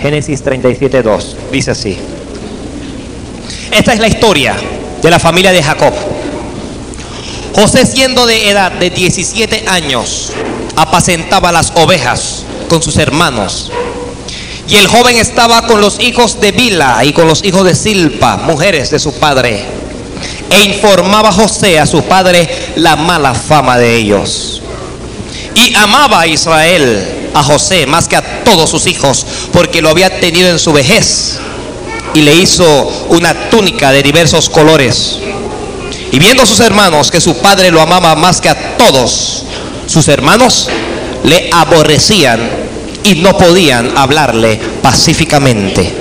Génesis 37.2. Dice así. Esta es la historia de la familia de Jacob. José siendo de edad de 17 años, apacentaba las ovejas con sus hermanos. Y el joven estaba con los hijos de Bila y con los hijos de Silpa, mujeres de su padre. E informaba José a su padre la mala fama de ellos. Y amaba a Israel, a José, más que a todos sus hijos, porque lo había tenido en su vejez. Y le hizo una túnica de diversos colores. Y viendo a sus hermanos que su padre lo amaba más que a todos, sus hermanos le aborrecían y no podían hablarle pacíficamente.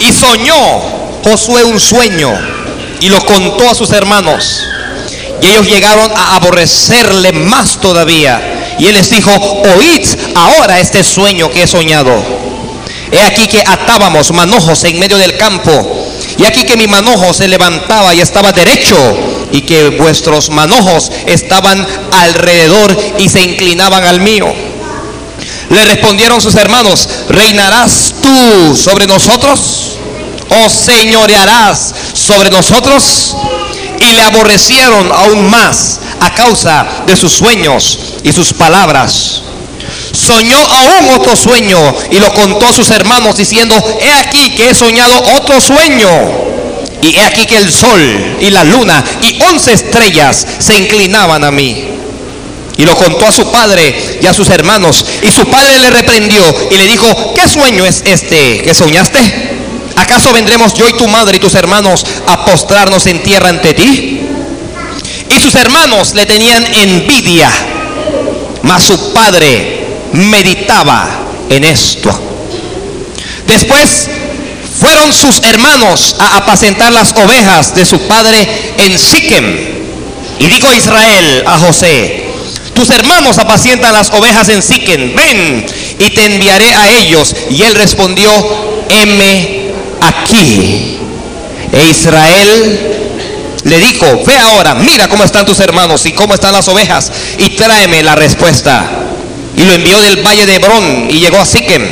Y soñó Josué un sueño y lo contó a sus hermanos. Y ellos llegaron a aborrecerle más todavía. Y él les dijo, oíd ahora este sueño que he soñado. He aquí que atábamos manojos en medio del campo. Y aquí que mi manojo se levantaba y estaba derecho. Y que vuestros manojos estaban alrededor y se inclinaban al mío. Le respondieron sus hermanos, ¿reinarás tú sobre nosotros? ¿O señorearás sobre nosotros? Y le aborrecieron aún más a causa de sus sueños y sus palabras. Soñó aún otro sueño y lo contó a sus hermanos diciendo, he aquí que he soñado otro sueño. Y he aquí que el sol y la luna y once estrellas se inclinaban a mí. Y lo contó a su padre y a sus hermanos. Y su padre le reprendió y le dijo, ¿qué sueño es este que soñaste? ¿Acaso vendremos yo y tu madre y tus hermanos a postrarnos en tierra ante ti? Y sus hermanos le tenían envidia, mas su padre meditaba en esto. Después fueron sus hermanos a apacentar las ovejas de su padre en Siquem. Y dijo Israel a José, tus hermanos apacientan las ovejas en Siquem, ven y te enviaré a ellos. Y él respondió, heme aquí. E Israel le dijo, ve ahora, mira cómo están tus hermanos y cómo están las ovejas y tráeme la respuesta. Y lo envió del valle de Hebrón y llegó a Siquem.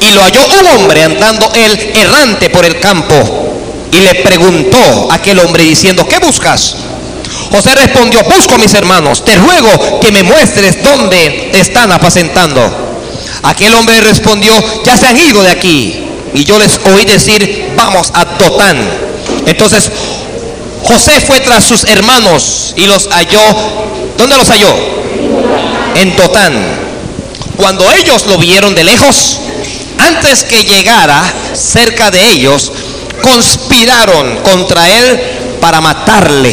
Y lo halló un hombre andando él errante por el campo. Y le preguntó a aquel hombre diciendo, ¿qué buscas? José respondió, busco a mis hermanos, te ruego que me muestres dónde están apacentando. Aquel hombre respondió, ya se han ido de aquí. Y yo les oí decir, vamos a Dotán. Entonces José fue tras sus hermanos y los halló. ¿Dónde los halló? En Dotán. Cuando ellos lo vieron de lejos, antes que llegara cerca de ellos, conspiraron contra él para matarle.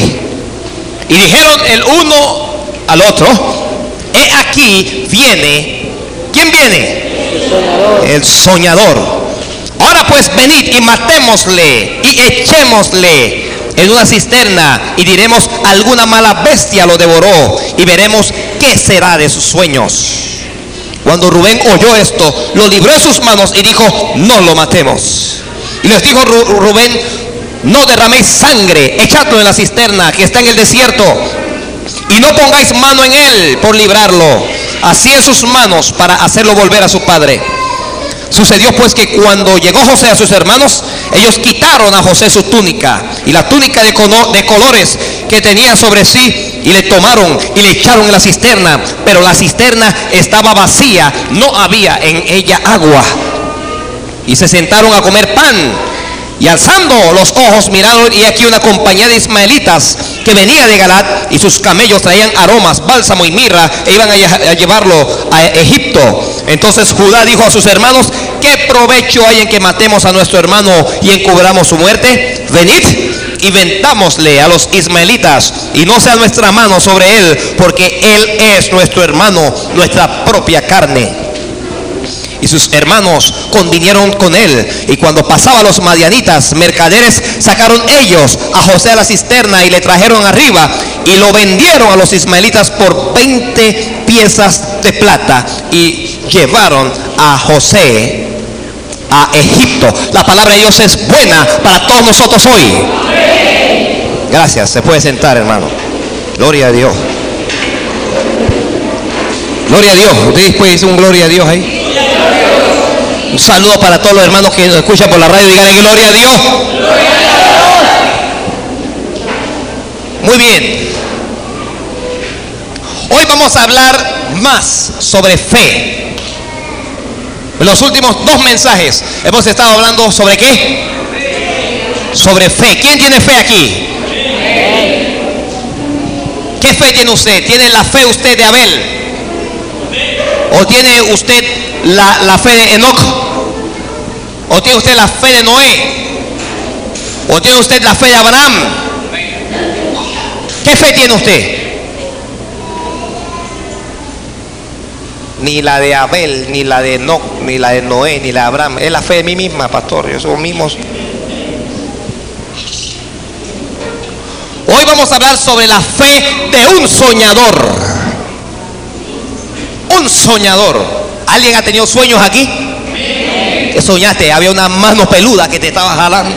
Y dijeron el uno al otro, he aquí viene, ¿quién viene? El soñador. Ahora pues venid y matémosle y echémosle en una cisterna y diremos alguna mala bestia lo devoró y veremos qué será de sus sueños. Cuando Rubén oyó esto, lo libró de sus manos y dijo, no lo matemos. Y les dijo Rubén, no derraméis sangre, echadlo en la cisterna que está en el desierto y no pongáis mano en él por librarlo. Así en sus manos para hacerlo volver a su padre. Sucedió pues que cuando llegó José a sus hermanos, ellos quitaron a José su túnica y la túnica de, colores que tenía sobre sí y le tomaron y le echaron en la cisterna, pero la cisterna estaba vacía, no había en ella agua. Y se sentaron a comer pan y alzando los ojos miraron y aquí una compañía de ismaelitas que venía de Galat y sus camellos traían aromas, bálsamo y mirra e iban a llevarlo a Egipto. Entonces Judá dijo a sus hermanos, ¿qué provecho hay en que matemos a nuestro hermano y encubramos su muerte? Venid y ventámosle a los ismaelitas y no sea nuestra mano sobre él, porque él es nuestro hermano, nuestra propia carne y sus hermanos convinieron con él. Y cuando pasaba los madianitas, mercaderes, sacaron ellos a José a la cisterna y le trajeron arriba y lo vendieron a los ismaelitas por 20 piezas de plata y llevaron a José a Egipto. La palabra de Dios es buena para todos nosotros hoy. Gracias, se puede sentar hermano. Gloria a Dios. Gloria a Dios. Ustedes pueden decir un gloria a Dios ahí. Un saludo para todos los hermanos que nos escuchan por la radio. Díganle gloria a Dios. Muy bien. Hoy vamos a hablar más sobre fe. En los últimos dos mensajes hemos estado hablando sobre qué? Sobre fe. ¿Quién tiene fe aquí? ¿Qué fe tiene usted? ¿Tiene la fe usted de Abel? ¿O tiene usted la, la fe de Enoch? ¿O tiene usted la fe de Noé? ¿O tiene usted la fe de Abraham? ¿Qué fe tiene usted? Ni la de Abel, ni la de Enoch, ni la de Noé, ni la de Abraham. Es la fe de mí misma, pastor. Yo somos mismos. Hoy vamos a hablar sobre la fe de un soñador. Un soñador. ¿Alguien ha tenido sueños aquí? ¿Qué soñaste? Había una mano peluda que te estaba jalando.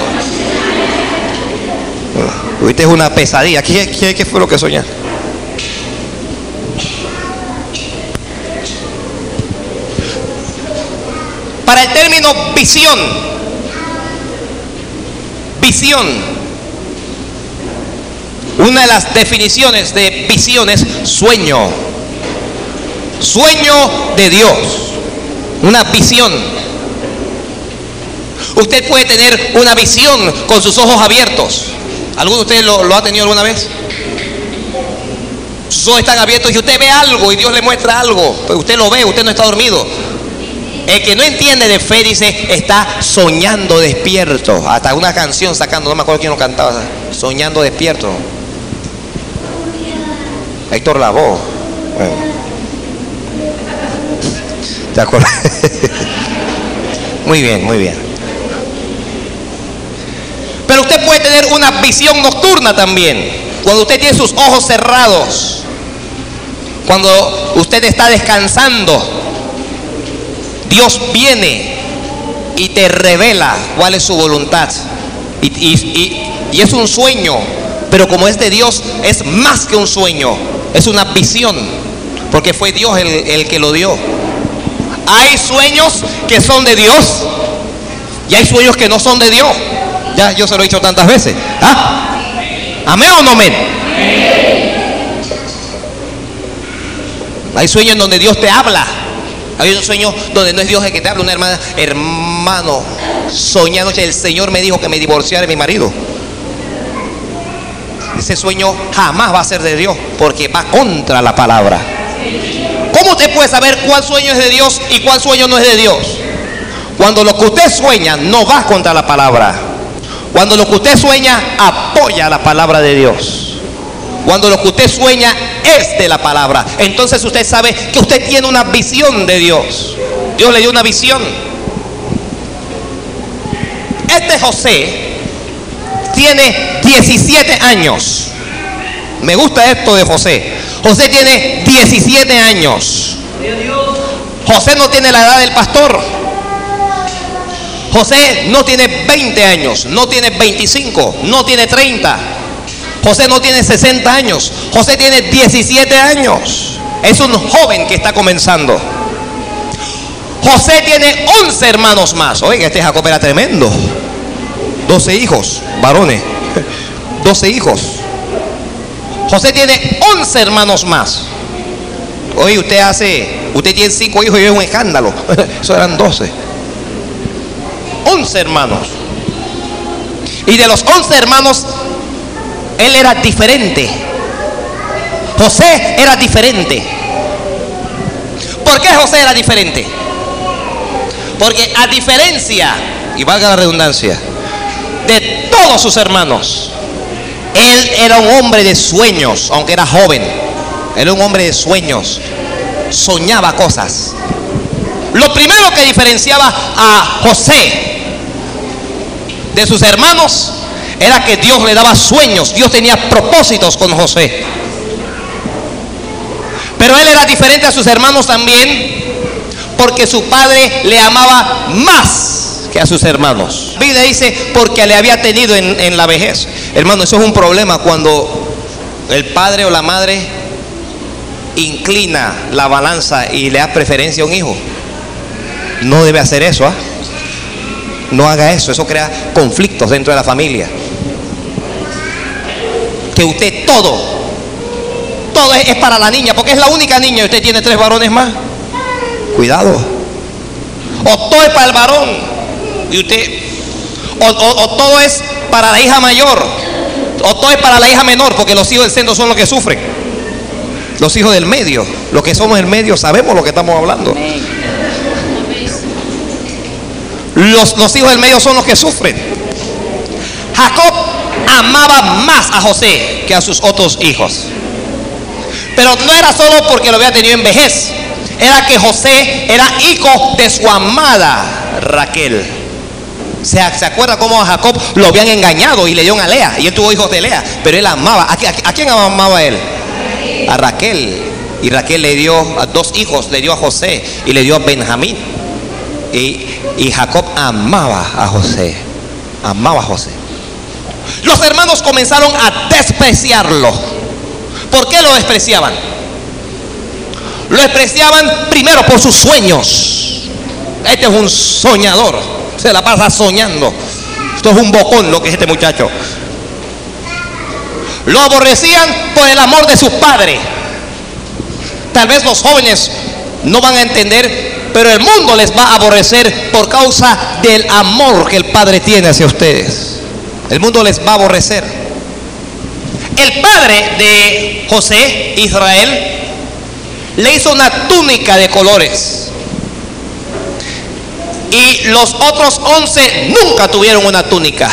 Es una pesadilla. ¿Qué, qué, qué fue lo que soñaste? Para el término visión, visión, una de las definiciones de visión es sueño, sueño de Dios, una visión. Usted puede tener una visión con sus ojos abiertos. ¿Alguno de ustedes lo, ha tenido alguna vez? Sus ojos están abiertos y usted ve algo y Dios le muestra algo. Pues usted lo ve, usted no está dormido. El que no entiende de fe dice, está soñando despierto. Hasta una canción sacando, no me acuerdo quién lo cantaba, soñando despierto. Héctor Lavoe. Muy bien, muy bien. Pero usted puede tener una visión nocturna también. Cuando usted tiene sus ojos cerrados. Cuando usted está descansando. Dios viene y te revela cuál es su voluntad. Y, es un sueño, pero como es de Dios, es más que un sueño, es una visión, porque fue Dios el que lo dio. Hay sueños que son de Dios y hay sueños que no son de Dios. Ya yo se lo he dicho tantas veces. ¿Ah? ¿Amén o no amén? Hay sueños donde Dios te habla. Hay un sueño donde no es Dios el que te habla. Una hermana, hermano, soñé anoche, el Señor me dijo que me divorciara de mi marido. Ese sueño jamás va a ser de Dios porque va contra la palabra. ¿Cómo usted puede saber cuál sueño es de Dios y cuál sueño no es de Dios? Cuando lo que usted sueña no va contra la palabra. Cuando lo que usted sueña apoya la palabra de Dios. Cuando lo que usted sueña es de la palabra. Entonces usted sabe que usted tiene una visión de Dios. Dios le dio una visión. Este José tiene 17 años. Me gusta esto de José. José tiene 17 años. José no tiene la edad del pastor. José no tiene 20 años, no tiene 25, no tiene 30. José no tiene 60 años, José tiene 17 años. Es un joven que está comenzando. José tiene 11 hermanos más. Oiga, este Jacob era tremendo. 12 hijos, varones. 12 hijos. José tiene 11 hermanos más. Oye, usted hace, usted tiene 5 hijos y es un escándalo. Eso eran 12. 11 hermanos. Y de los 11 hermanos, él era diferente. José era diferente. ¿Por qué José era diferente? Porque a diferencia, y valga la redundancia, de todos sus hermanos, él era un hombre de sueños, aunque era joven. Era un hombre de sueños. Soñaba cosas. Lo primero que diferenciaba a José de sus hermanos era que Dios le daba sueños. Dios tenía propósitos con José. Pero él era diferente a sus hermanos también porque su padre le amaba más que a sus hermanos. Biblia dice porque le había tenido en, en la vejez. Hermano, eso es un problema cuando el padre o la madre inclina la balanza y le da preferencia a un hijo. No debe hacer eso, ¿ah? No haga eso, eso crea conflictos dentro de la familia. Que usted todo, todo es para la niña, porque es la única niña y usted tiene tres varones más. Cuidado. O todo es para el varón y usted, o, todo es para la hija mayor, o todo es para la hija menor, porque los hijos del centro son los que sufren. Los hijos del medio, los que somos del medio sabemos lo que estamos hablando. Los, los hijos del medio son los que sufren. Jacob amaba más a José que a sus otros hijos. Pero no era solo porque lo había tenido en vejez. Era que José era hijo de su amada Raquel. ¿Se, ¿Se acuerda cómo a Jacob lo habían engañado y le dieron a Lea? Y él tuvo hijos de Lea. Pero él amaba. ¿A, qui- a qui- a quién amaba él? A Raquel. Y Raquel le dio a dos hijos, le dio a José y le dio a Benjamín. Y, y Jacob amaba a José. Amaba a José. Los hermanos comenzaron a despreciarlo. ¿Por qué lo despreciaban? Lo despreciaban primero por sus sueños. Este es un soñador. Se la pasa soñando. Esto es un bocón lo que es este muchacho. Lo aborrecían por el amor de su padre. Tal vez los jóvenes no van a entender, pero el mundo les va a aborrecer por causa del amor que el padre tiene hacia ustedes. El mundo les va a aborrecer. El padre de José, Israel, le hizo una túnica de colores. Y los otros once nunca tuvieron una túnica.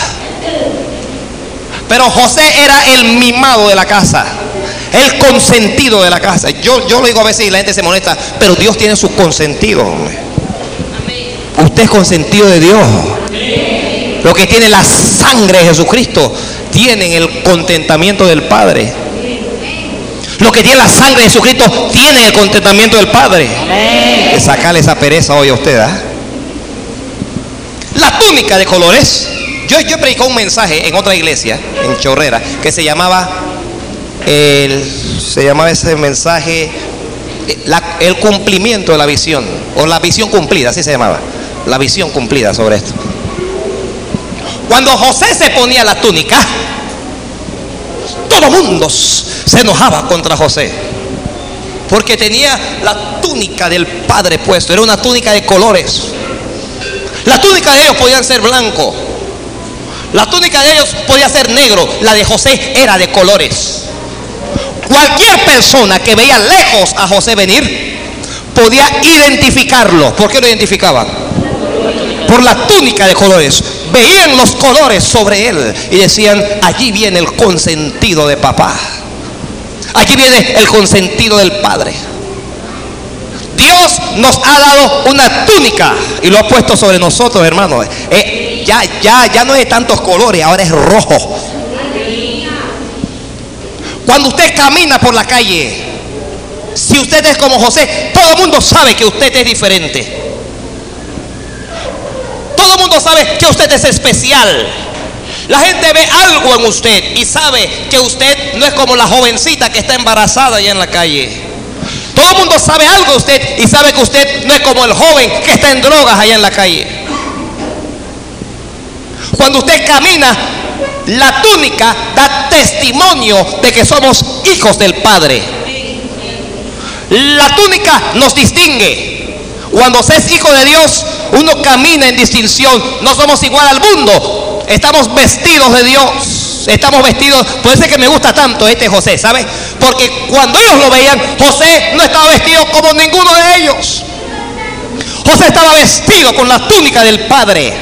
Pero José era el mimado de la casa, el consentido de la casa. Yo, yo lo digo a veces y la gente se molesta, pero Dios tiene su consentido. hombre. Usted es consentido de Dios. Lo que tiene la sangre de Jesucristo tienen el contentamiento del Padre. Lo que tiene la sangre de Jesucristo tiene el contentamiento del Padre. De sacarle esa pereza hoy a usted. ¿ah? La túnica de colores. Yo, yo predicó un mensaje en otra iglesia, en Chorrera, que se llamaba, el, se llamaba ese mensaje, el cumplimiento de la visión, o la visión cumplida, así se llamaba, la visión cumplida sobre esto. Cuando José se ponía la túnica, todo mundo se enojaba contra José. Porque tenía la túnica del padre puesto, era una túnica de colores. La túnica de ellos podían ser blanco. La túnica de ellos podía ser negro. La de José era de colores. Cualquier persona que veía lejos a José venir podía identificarlo. ¿Por qué lo identificaban? Por la túnica de colores. Veían los colores sobre él y decían, allí viene el consentido de papá. Allí viene el consentido del padre. Dios nos ha dado una túnica y lo ha puesto sobre nosotros, hermanos. Eh, ya, ya, ya no es de tantos colores, ahora es rojo. Cuando usted camina por la calle, si usted es como José, todo el mundo sabe que usted es diferente. Todo el mundo sabe que usted es especial. La gente ve algo en usted y sabe que usted no es como la jovencita que está embarazada allá en la calle. Todo el mundo sabe algo de usted y sabe que usted no es como el joven que está en drogas allá en la calle. Cuando usted camina, la túnica da testimonio de que somos hijos del Padre. La túnica nos distingue. Cuando se es hijo de Dios, uno camina en distinción. No somos igual al mundo. Estamos vestidos de Dios. Estamos vestidos. Por eso es que me gusta tanto este José, ¿sabe? Porque cuando ellos lo veían, José no estaba vestido como ninguno de ellos. José estaba vestido con la túnica del Padre.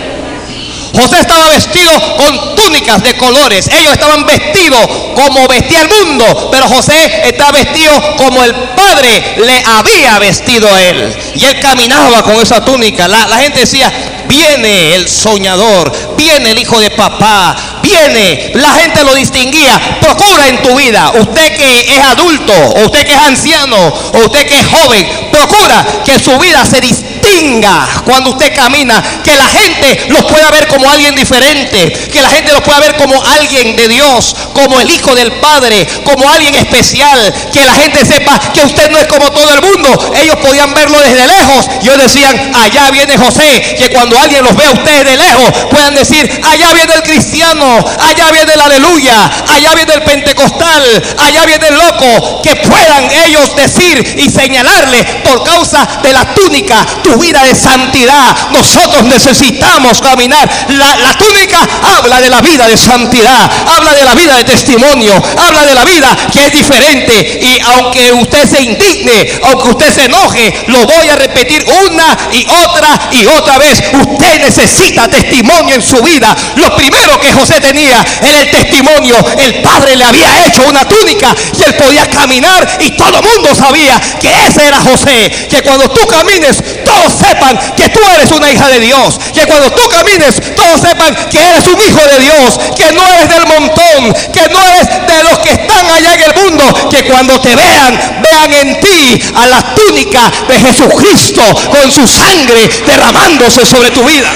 José estaba vestido con túnicas de colores. Ellos estaban vestidos como vestía el mundo. Pero José estaba vestido como el Padre le había vestido a él. Y él caminaba con esa túnica. La gente decía, viene el soñador, viene el hijo de papá, viene. La gente lo distinguía. Procura en tu vida, usted que es adulto, usted que es anciano, usted que es joven, procura que su vida se distinga distinga cuando usted camina, que la gente los pueda ver como alguien diferente, que la gente los pueda ver como alguien de Dios, como el Hijo del Padre, como alguien especial, que la gente sepa que usted no es como todo el mundo. Ellos podían verlo desde lejos y ellos decían, allá viene José, que cuando alguien los vea a ustedes de lejos puedan decir, allá viene el cristiano, allá viene el aleluya, allá viene el pentecostal, allá viene el loco, que puedan ellos decir y señalarle por causa de la túnica, tu vida de santidad. Nosotros necesitamos caminar. La, túnica habla de la vida de santidad, habla de la vida de testimonio, habla de la vida que es diferente. Y aunque usted se indigne, aunque usted se enoje, lo voy a repetir una y otra y otra vez. Usted necesita testimonio en su vida. Lo primero que José tenía era el testimonio. El padre le había hecho una túnica y él podía caminar y todo el mundo sabía que ese era José. Que cuando tú camines, todos sepan que tú eres una hija de Dios. Que cuando tú camines, todos sepan que eres un hijo de Dios. Que no eres del montón. Que no eres de los que están allá en el mundo. Que cuando te vean, vean en ti a la túnica de Jesucristo con su sangre derramándose sobre tu vida.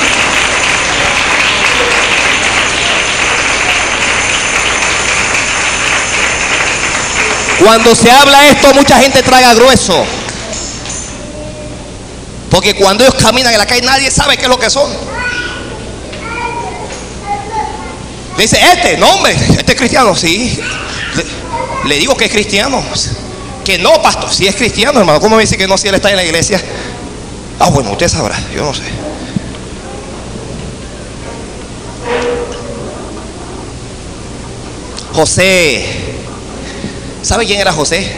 Cuando se habla esto, mucha gente traga grueso. Porque cuando ellos caminan en la calle, nadie sabe qué es lo que son. Dice, este, no hombre, este es cristiano, sí. Le, digo que es cristiano. Que no, pastor, si es cristiano, hermano. ¿Cómo me dice que no si él está en la iglesia? Ah, bueno, usted sabrá, yo no sé. José, ¿sabe quién era José?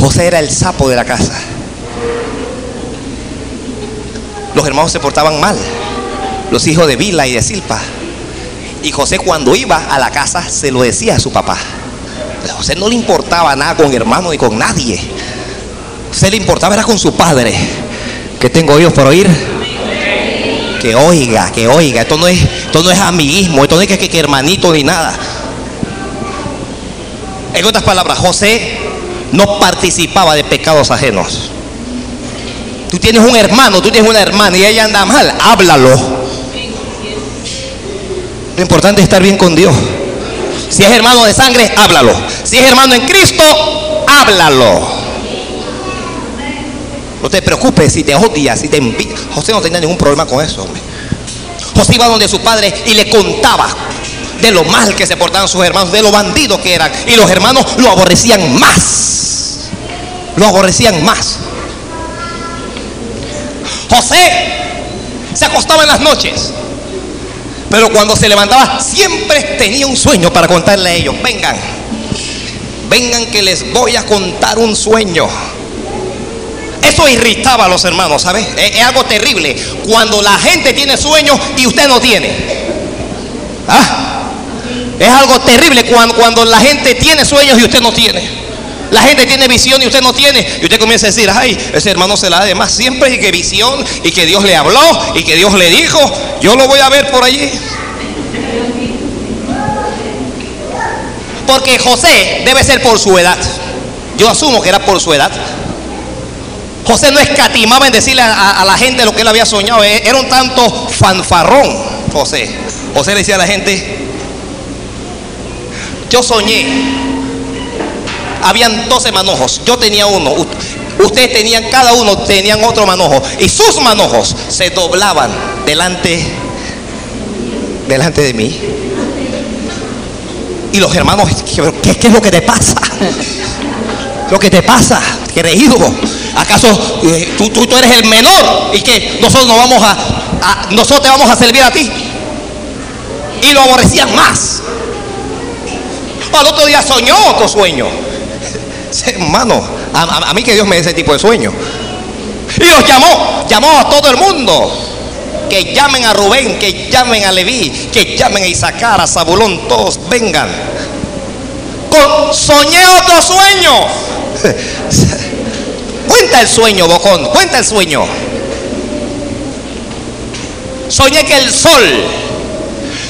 José era el sapo de la casa. Los hermanos se portaban mal, los hijos de Vila y de Silpa. Y José cuando iba a la casa se lo decía a su papá. A José no le importaba nada con hermano ni con nadie. Se le importaba era con su padre. Que tengo oídos por oír? Que oiga, que oiga. Esto no es, esto no es amiguismo, esto no es que, que, hermanito ni nada. En otras palabras, José no participaba de pecados ajenos. Tú tienes un hermano, tú tienes una hermana y ella anda mal, háblalo. Lo importante es estar bien con Dios. Si es hermano de sangre, háblalo. Si es hermano en Cristo, háblalo. No te preocupes si te odia, si te envidia. José no tenía ningún problema con eso, hombre. José iba donde su padre y le contaba de lo mal que se portaban sus hermanos, de lo bandidos que eran. Y los hermanos lo aborrecían más. Lo aborrecían más. José se acostaba en las noches. Pero cuando se levantaba siempre tenía un sueño para contarle a ellos. Vengan, vengan que les voy a contar un sueño. Eso irritaba a los hermanos, ¿sabes? Es, algo terrible. Cuando la gente tiene sueños y usted no tiene. ¿Ah? Es algo terrible cuando, cuando la gente tiene sueños y usted no tiene. La gente tiene visión y usted no tiene. Y usted comienza a decir, ay, ese hermano se la da de más siempre y que visión y que Dios le habló y que Dios le dijo, yo lo voy a ver por allí. Porque José debe ser por su edad. Yo asumo que era por su edad. José no escatimaba en decirle a, la gente lo que él había soñado. Eh, era un tanto fanfarrón, José. José le decía a la gente, yo soñé. Habían 12 manojos. Yo tenía uno. Ustedes tenían, cada uno tenían otro manojo. Y sus manojos se doblaban delante, delante de mí. Y los hermanos, ¿qué, es lo que te pasa? Lo que te pasa, creído. ¿Acaso eh, tú, tú, eres el menor y que nosotros nos vamos a, nosotros te vamos a servir a ti? Y lo aborrecían más. Al otro día soñó otro sueño. Hermano, a, a, mí que Dios me dé ese tipo de sueño. Y los llamó, llamó a todo el mundo. Que llamen a Rubén, que llamen a Leví, que llamen a Isaacar, a Zabulón, todos vengan. Con, soñé otro sueño. Cuenta el sueño, Bocón, cuenta el sueño. Soñé que el sol,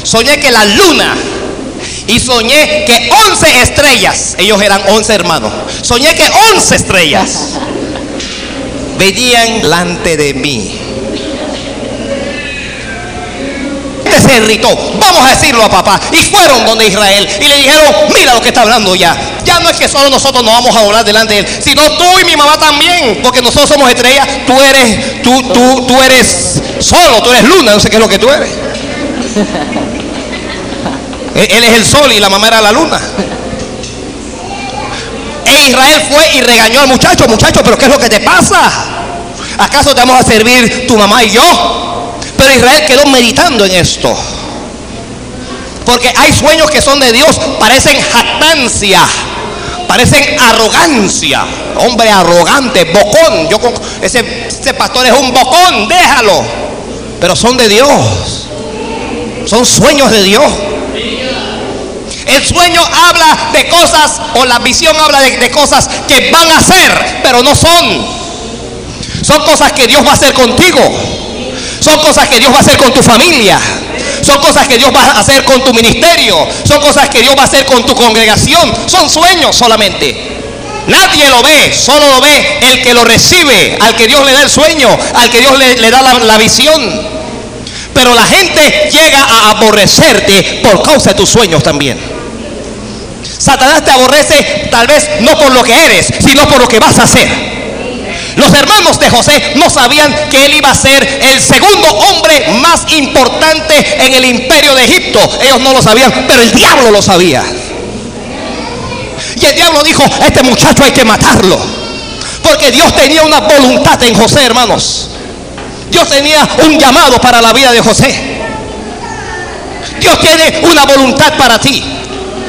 soñé que la luna y soñé que 11 estrellas, ellos eran 11 hermanos, soñé que 11 estrellas venían delante de mí. Este se irritó, vamos a decirlo a papá. Y fueron donde Israel y le dijeron, mira lo que está hablando ya. Ya no es que solo nosotros nos vamos a adorar delante de él, sino tú y mi mamá también, porque nosotros somos estrellas, tú eres, tú, tú, tú eres solo, tú eres luna, no sé qué es lo que tú eres. Él es el sol y la mamá era la luna. E Israel fue y regañó al muchacho, muchacho, pero ¿qué es lo que te pasa? ¿Acaso te vamos a servir tu mamá y yo? Pero Israel quedó meditando en esto. Porque hay sueños que son de Dios, parecen jactancia, parecen arrogancia. Hombre arrogante, bocón. Yo ese, ese pastor es un bocón, déjalo. Pero son de Dios. Son sueños de Dios. El sueño habla de cosas, o la visión habla de, cosas que van a ser, pero no son. Son cosas que Dios va a hacer contigo. Son cosas que Dios va a hacer con tu familia. Son cosas que Dios va a hacer con tu ministerio. Son cosas que Dios va a hacer con tu congregación. Son sueños solamente. Nadie lo ve, solo lo ve el que lo recibe, al que Dios le da el sueño, al que Dios le, da la visión. Pero la gente llega a aborrecerte por causa de tus sueños también. Satanás te aborrece tal vez no por lo que eres, sino por lo que vas a hacer. Los hermanos de José no sabían que él iba a ser el segundo hombre más importante en el imperio de Egipto. Ellos no lo sabían, pero el diablo lo sabía. Y el diablo dijo, este muchacho hay que matarlo. Porque Dios tenía una voluntad en José, hermanos. Dios tenía un llamado para la vida de José. Dios tiene una voluntad para ti.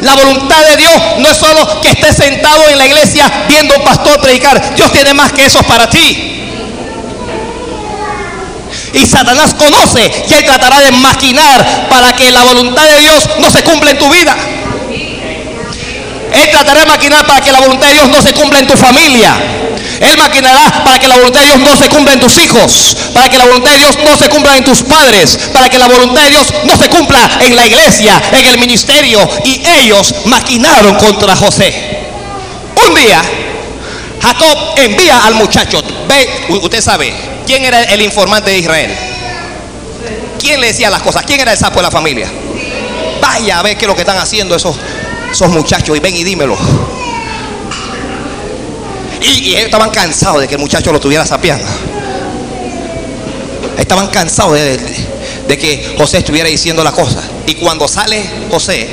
La voluntad de Dios no es solo que estés sentado en la iglesia viendo a un pastor predicar. Dios tiene más que eso para ti. Y Satanás conoce y él tratará de maquinar para que la voluntad de Dios no se cumpla en tu vida. Él tratará de maquinar para que la voluntad de Dios no se cumpla en tu familia. Él maquinará para que la voluntad de Dios no se cumpla en tus hijos, para que la voluntad de Dios no se cumpla en tus padres, para que la voluntad de Dios no se cumpla en la iglesia, en el ministerio. Y ellos maquinaron contra José. Un día, Jacob envía al muchacho. Ve, usted sabe, ¿quién era el informante de Israel? ¿Quién le decía las cosas? ¿Quién era el sapo de la familia? Vaya a ver qué es lo que están haciendo esos, esos muchachos y ven y dímelo. Y, y estaban cansados de que el muchacho lo estuviera sapeando. Estaban cansados de, que José estuviera diciendo la cosa. Y cuando sale José,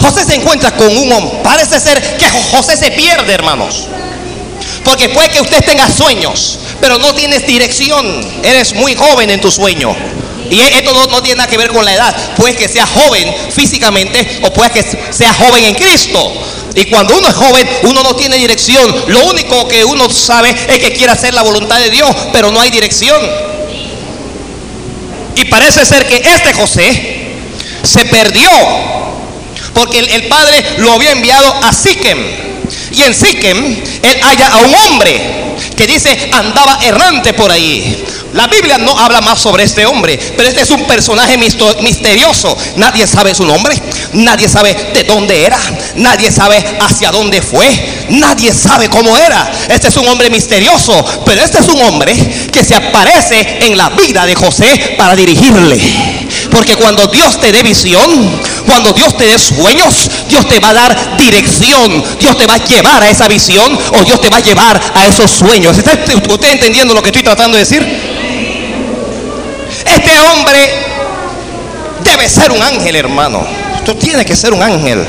José se encuentra con un hombre. Parece ser que Jo- José se pierde, hermanos. Porque puede que usted tenga sueños, pero no tienes dirección. Eres muy joven en tu sueño. Y e- esto no, no tiene nada que ver con la edad. Puede que sea joven físicamente o puede que sea joven en Cristo. Y cuando uno es joven, uno no tiene dirección. Lo único que uno sabe es que quiere hacer la voluntad de Dios, pero no hay dirección. Y parece ser que este José se perdió porque el, padre lo había enviado a Siquem. Y en Siquem él halla a un hombre que dice andaba errante por ahí. La Biblia no habla más sobre este hombre, pero este es un personaje misterioso. Nadie sabe su nombre, nadie sabe de dónde era, nadie sabe hacia dónde fue, nadie sabe cómo era. Este es un hombre misterioso, pero este es un hombre que se aparece en la vida de José para dirigirle. Porque cuando Dios te dé visión, cuando Dios te dé sueños, Dios te va a dar dirección. Dios te va a llevar a esa visión o Dios te va a llevar a esos sueños. ¿Está usted entendiendo lo que estoy tratando de decir? Este hombre debe ser un ángel, hermano. Esto tiene que ser un ángel.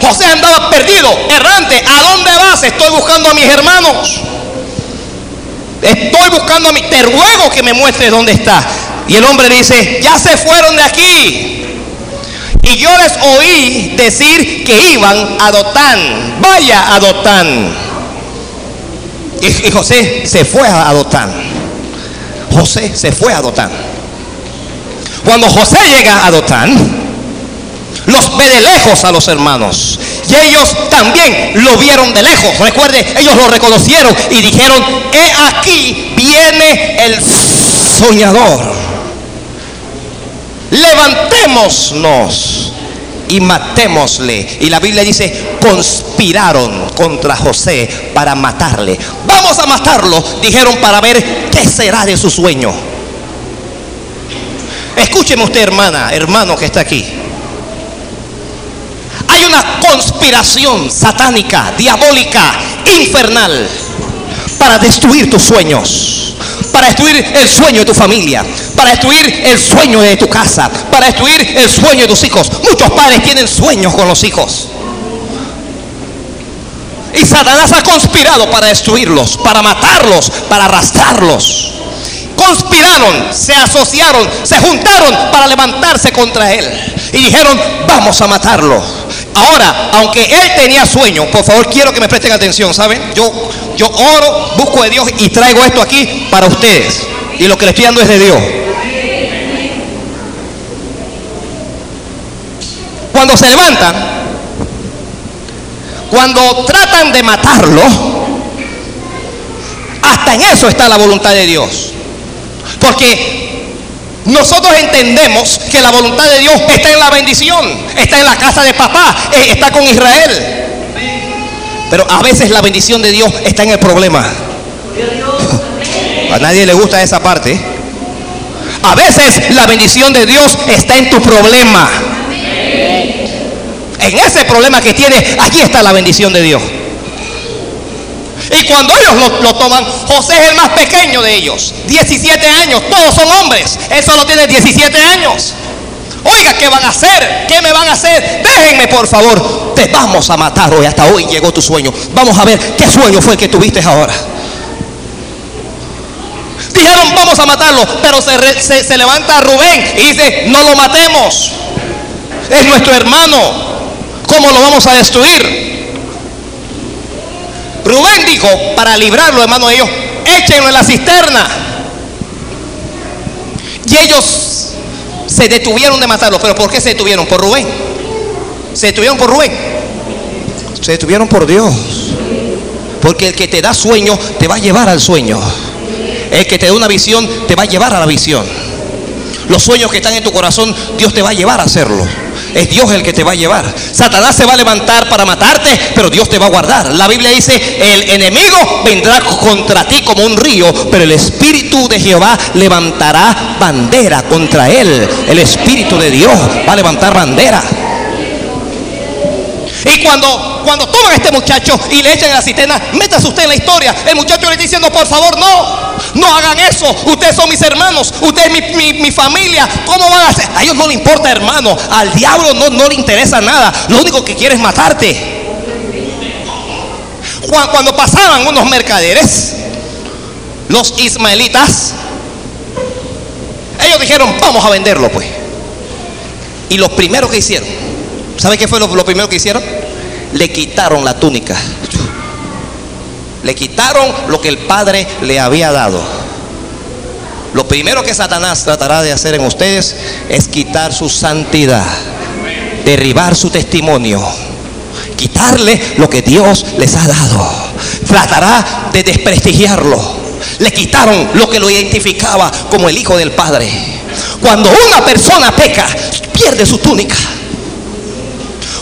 José andaba perdido, errante. ¿A dónde vas? Estoy buscando a mis hermanos. Estoy buscando a mi. Te ruego que me muestres dónde está. Y el hombre dice, ya se fueron de aquí. Y yo les oí decir que iban a Dotán. Vaya a Dotán. Y, y José se fue a Dotán. José se fue a Dotán. Cuando José llega a Dotán, los ve de lejos a los hermanos. Y ellos también lo vieron de lejos. Recuerde, ellos lo reconocieron y dijeron, he aquí viene el soñador. Levantémonos y matémosle. Y la Biblia dice, conspiraron contra José para matarle. Vamos a matarlo, dijeron para ver qué será de su sueño. Escúcheme usted, hermana, hermano que está aquí. Hay una conspiración satánica, diabólica, infernal para destruir tus sueños, para destruir el sueño de tu familia, para destruir el sueño de tu casa, para destruir el sueño de tus hijos. Muchos padres tienen sueños con los hijos. Y Satanás ha conspirado para destruirlos, para matarlos, para arrastrarlos. Conspiraron, se asociaron, se juntaron para levantarse contra él. Y dijeron, vamos a matarlo. Ahora, aunque él tenía sueño, por favor quiero que me presten atención, ¿saben? Yo, yo oro, busco de Dios y traigo esto aquí para ustedes. Y lo que le estoy dando es de Dios. Cuando se levantan, cuando tratan de matarlo, hasta en eso está la voluntad de Dios. Porque nosotros entendemos que la voluntad de Dios está en la bendición, está en la casa de papá, eh, está con Israel. Pero a veces la bendición de Dios está en el problema. A nadie le gusta esa parte. A veces la bendición de Dios está en tu problema. En ese problema que tienes, aquí está la bendición de Dios. Y cuando ellos lo, toman, José es el más pequeño de ellos. 17 años, todos son hombres. Él solo tiene 17 años. Oiga, ¿qué van a hacer? ¿Qué me van a hacer? Déjenme, por favor. Te vamos a matar hoy. Hasta hoy llegó tu sueño. Vamos a ver qué sueño fue el que tuviste ahora. Dijeron, vamos a matarlo. Pero se, se levanta Rubén y dice, no lo matemos. Es nuestro hermano. ¿Cómo lo vamos a destruir? Rubén dijo, para librarlo, hermano, de ellos, échenlo en la cisterna. Y ellos se detuvieron de matarlo. ¿Pero por qué se detuvieron? Por Rubén. Se detuvieron por Rubén. Se detuvieron por Dios. Porque el que te da sueño te va a llevar al sueño. El que te da una visión te va a llevar a la visión. Los sueños que están en tu corazón, Dios te va a llevar a hacerlo. Es Dios el que te va a llevar. Satanás se va a levantar para matarte, pero Dios te va a guardar. La Biblia dice, el enemigo vendrá contra ti como un río, pero el Espíritu de Jehová levantará bandera contra él. El Espíritu de Dios va a levantar bandera. Y cuando, cuando toman a este muchacho y le echan en la cisterna, métase usted en la historia. El muchacho le está diciendo, por favor, no, no hagan eso. Ustedes son mis hermanos, ustedes mi, mi, familia. ¿Cómo van a hacer? A ellos no le importa, hermano. Al diablo no, no le interesa nada. Lo único que quiere es matarte. Cuando pasaban unos mercaderes, los ismaelitas, ellos dijeron, vamos a venderlo pues. Y lo primero que hicieron, ¿sabe qué fue lo primero que hicieron? Le quitaron la túnica. Le quitaron lo que el Padre le había dado. Lo primero que Satanás tratará de hacer en ustedes es quitar su santidad, derribar su testimonio, quitarle lo que Dios les ha dado. Tratará de desprestigiarlo. Le quitaron lo que lo identificaba como el Hijo del Padre. Cuando una persona peca, pierde su túnica.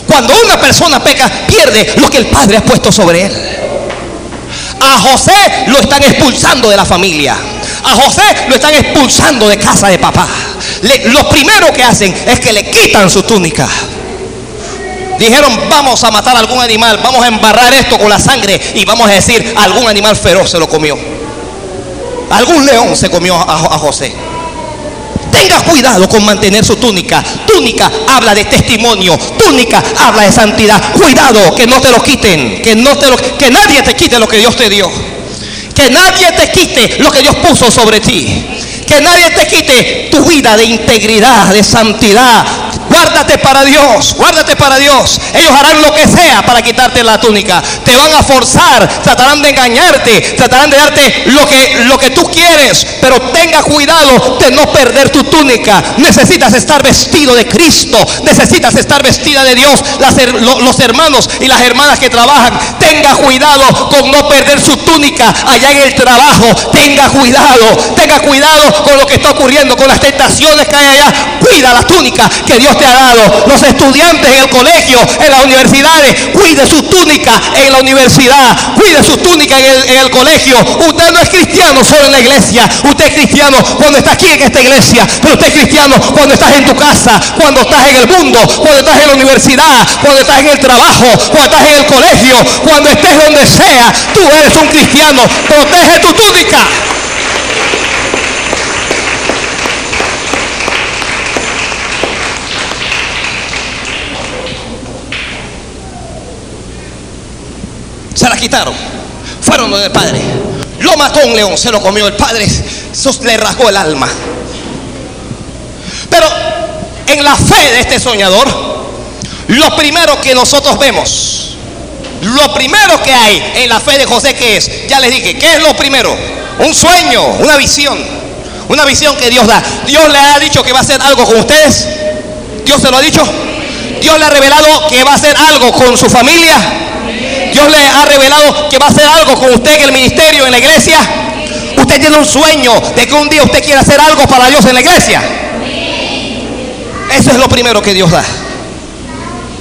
Cuando una persona peca, pierde lo que el Padre ha puesto sobre él. A José lo están expulsando de la familia. A José lo están expulsando de casa de papá. lo primero que hacen es que le quitan su túnica. Dijeron, vamos a matar algún animal, vamos a embarrar esto con la sangre y vamos a decir, algún animal feroz se lo comió. Algún león se comió a José. Tenga cuidado con mantener su túnica. Túnica habla de testimonio. Túnica habla de santidad. Cuidado que no te lo quiten. Que, no te lo, que nadie te quite lo que Dios te dio. Que nadie te quite lo que Dios puso sobre ti. Que nadie te quite tu vida de integridad, de santidad, Guárdate para Dios, guárdate para Dios. Ellos harán lo que sea para quitarte la túnica. Te van a forzar, tratarán de engañarte, tratarán de darte lo que, lo que tú quieres. Pero tenga cuidado de no perder tu túnica. Necesitas estar vestido de Cristo. Necesitas estar vestida de Dios. los hermanos y las hermanas que trabajan, tenga cuidado con no perder su túnica allá en el trabajo. Tenga cuidado, tenga cuidado con lo que está ocurriendo, con las tentaciones que hay allá. Cuida la túnica que Dios te ha dado. Los estudiantes en el colegio, en las universidades, cuide su túnica en la universidad, cuide su túnica en el, colegio. Usted no es cristiano solo en la iglesia, usted es cristiano cuando está aquí en esta iglesia, pero usted es cristiano cuando estás en tu casa, cuando estás en el mundo, cuando estás en la universidad, cuando estás en el trabajo, cuando estás en el colegio, cuando estés donde sea, tú eres un cristiano. Protege tu túnica. Se la quitaron. Fueron donde el padre. Lo mató un león, se lo comió el padre. Le rasgó el alma. Pero en la fe de este soñador, lo primero que nosotros vemos, lo primero que hay en la fe de José, que es? Ya les dije, ¿qué es lo primero? Un sueño, una visión. Una visión que Dios da. Dios le ha dicho que va a hacer algo con ustedes. Dios se lo ha dicho. Dios le ha revelado que va a hacer algo con su familia. Dios le ha revelado que va a hacer algo con usted en el ministerio, en la iglesia. Usted tiene un sueño de que un día usted quiere hacer algo para Dios en la iglesia. Eso es lo primero que Dios da.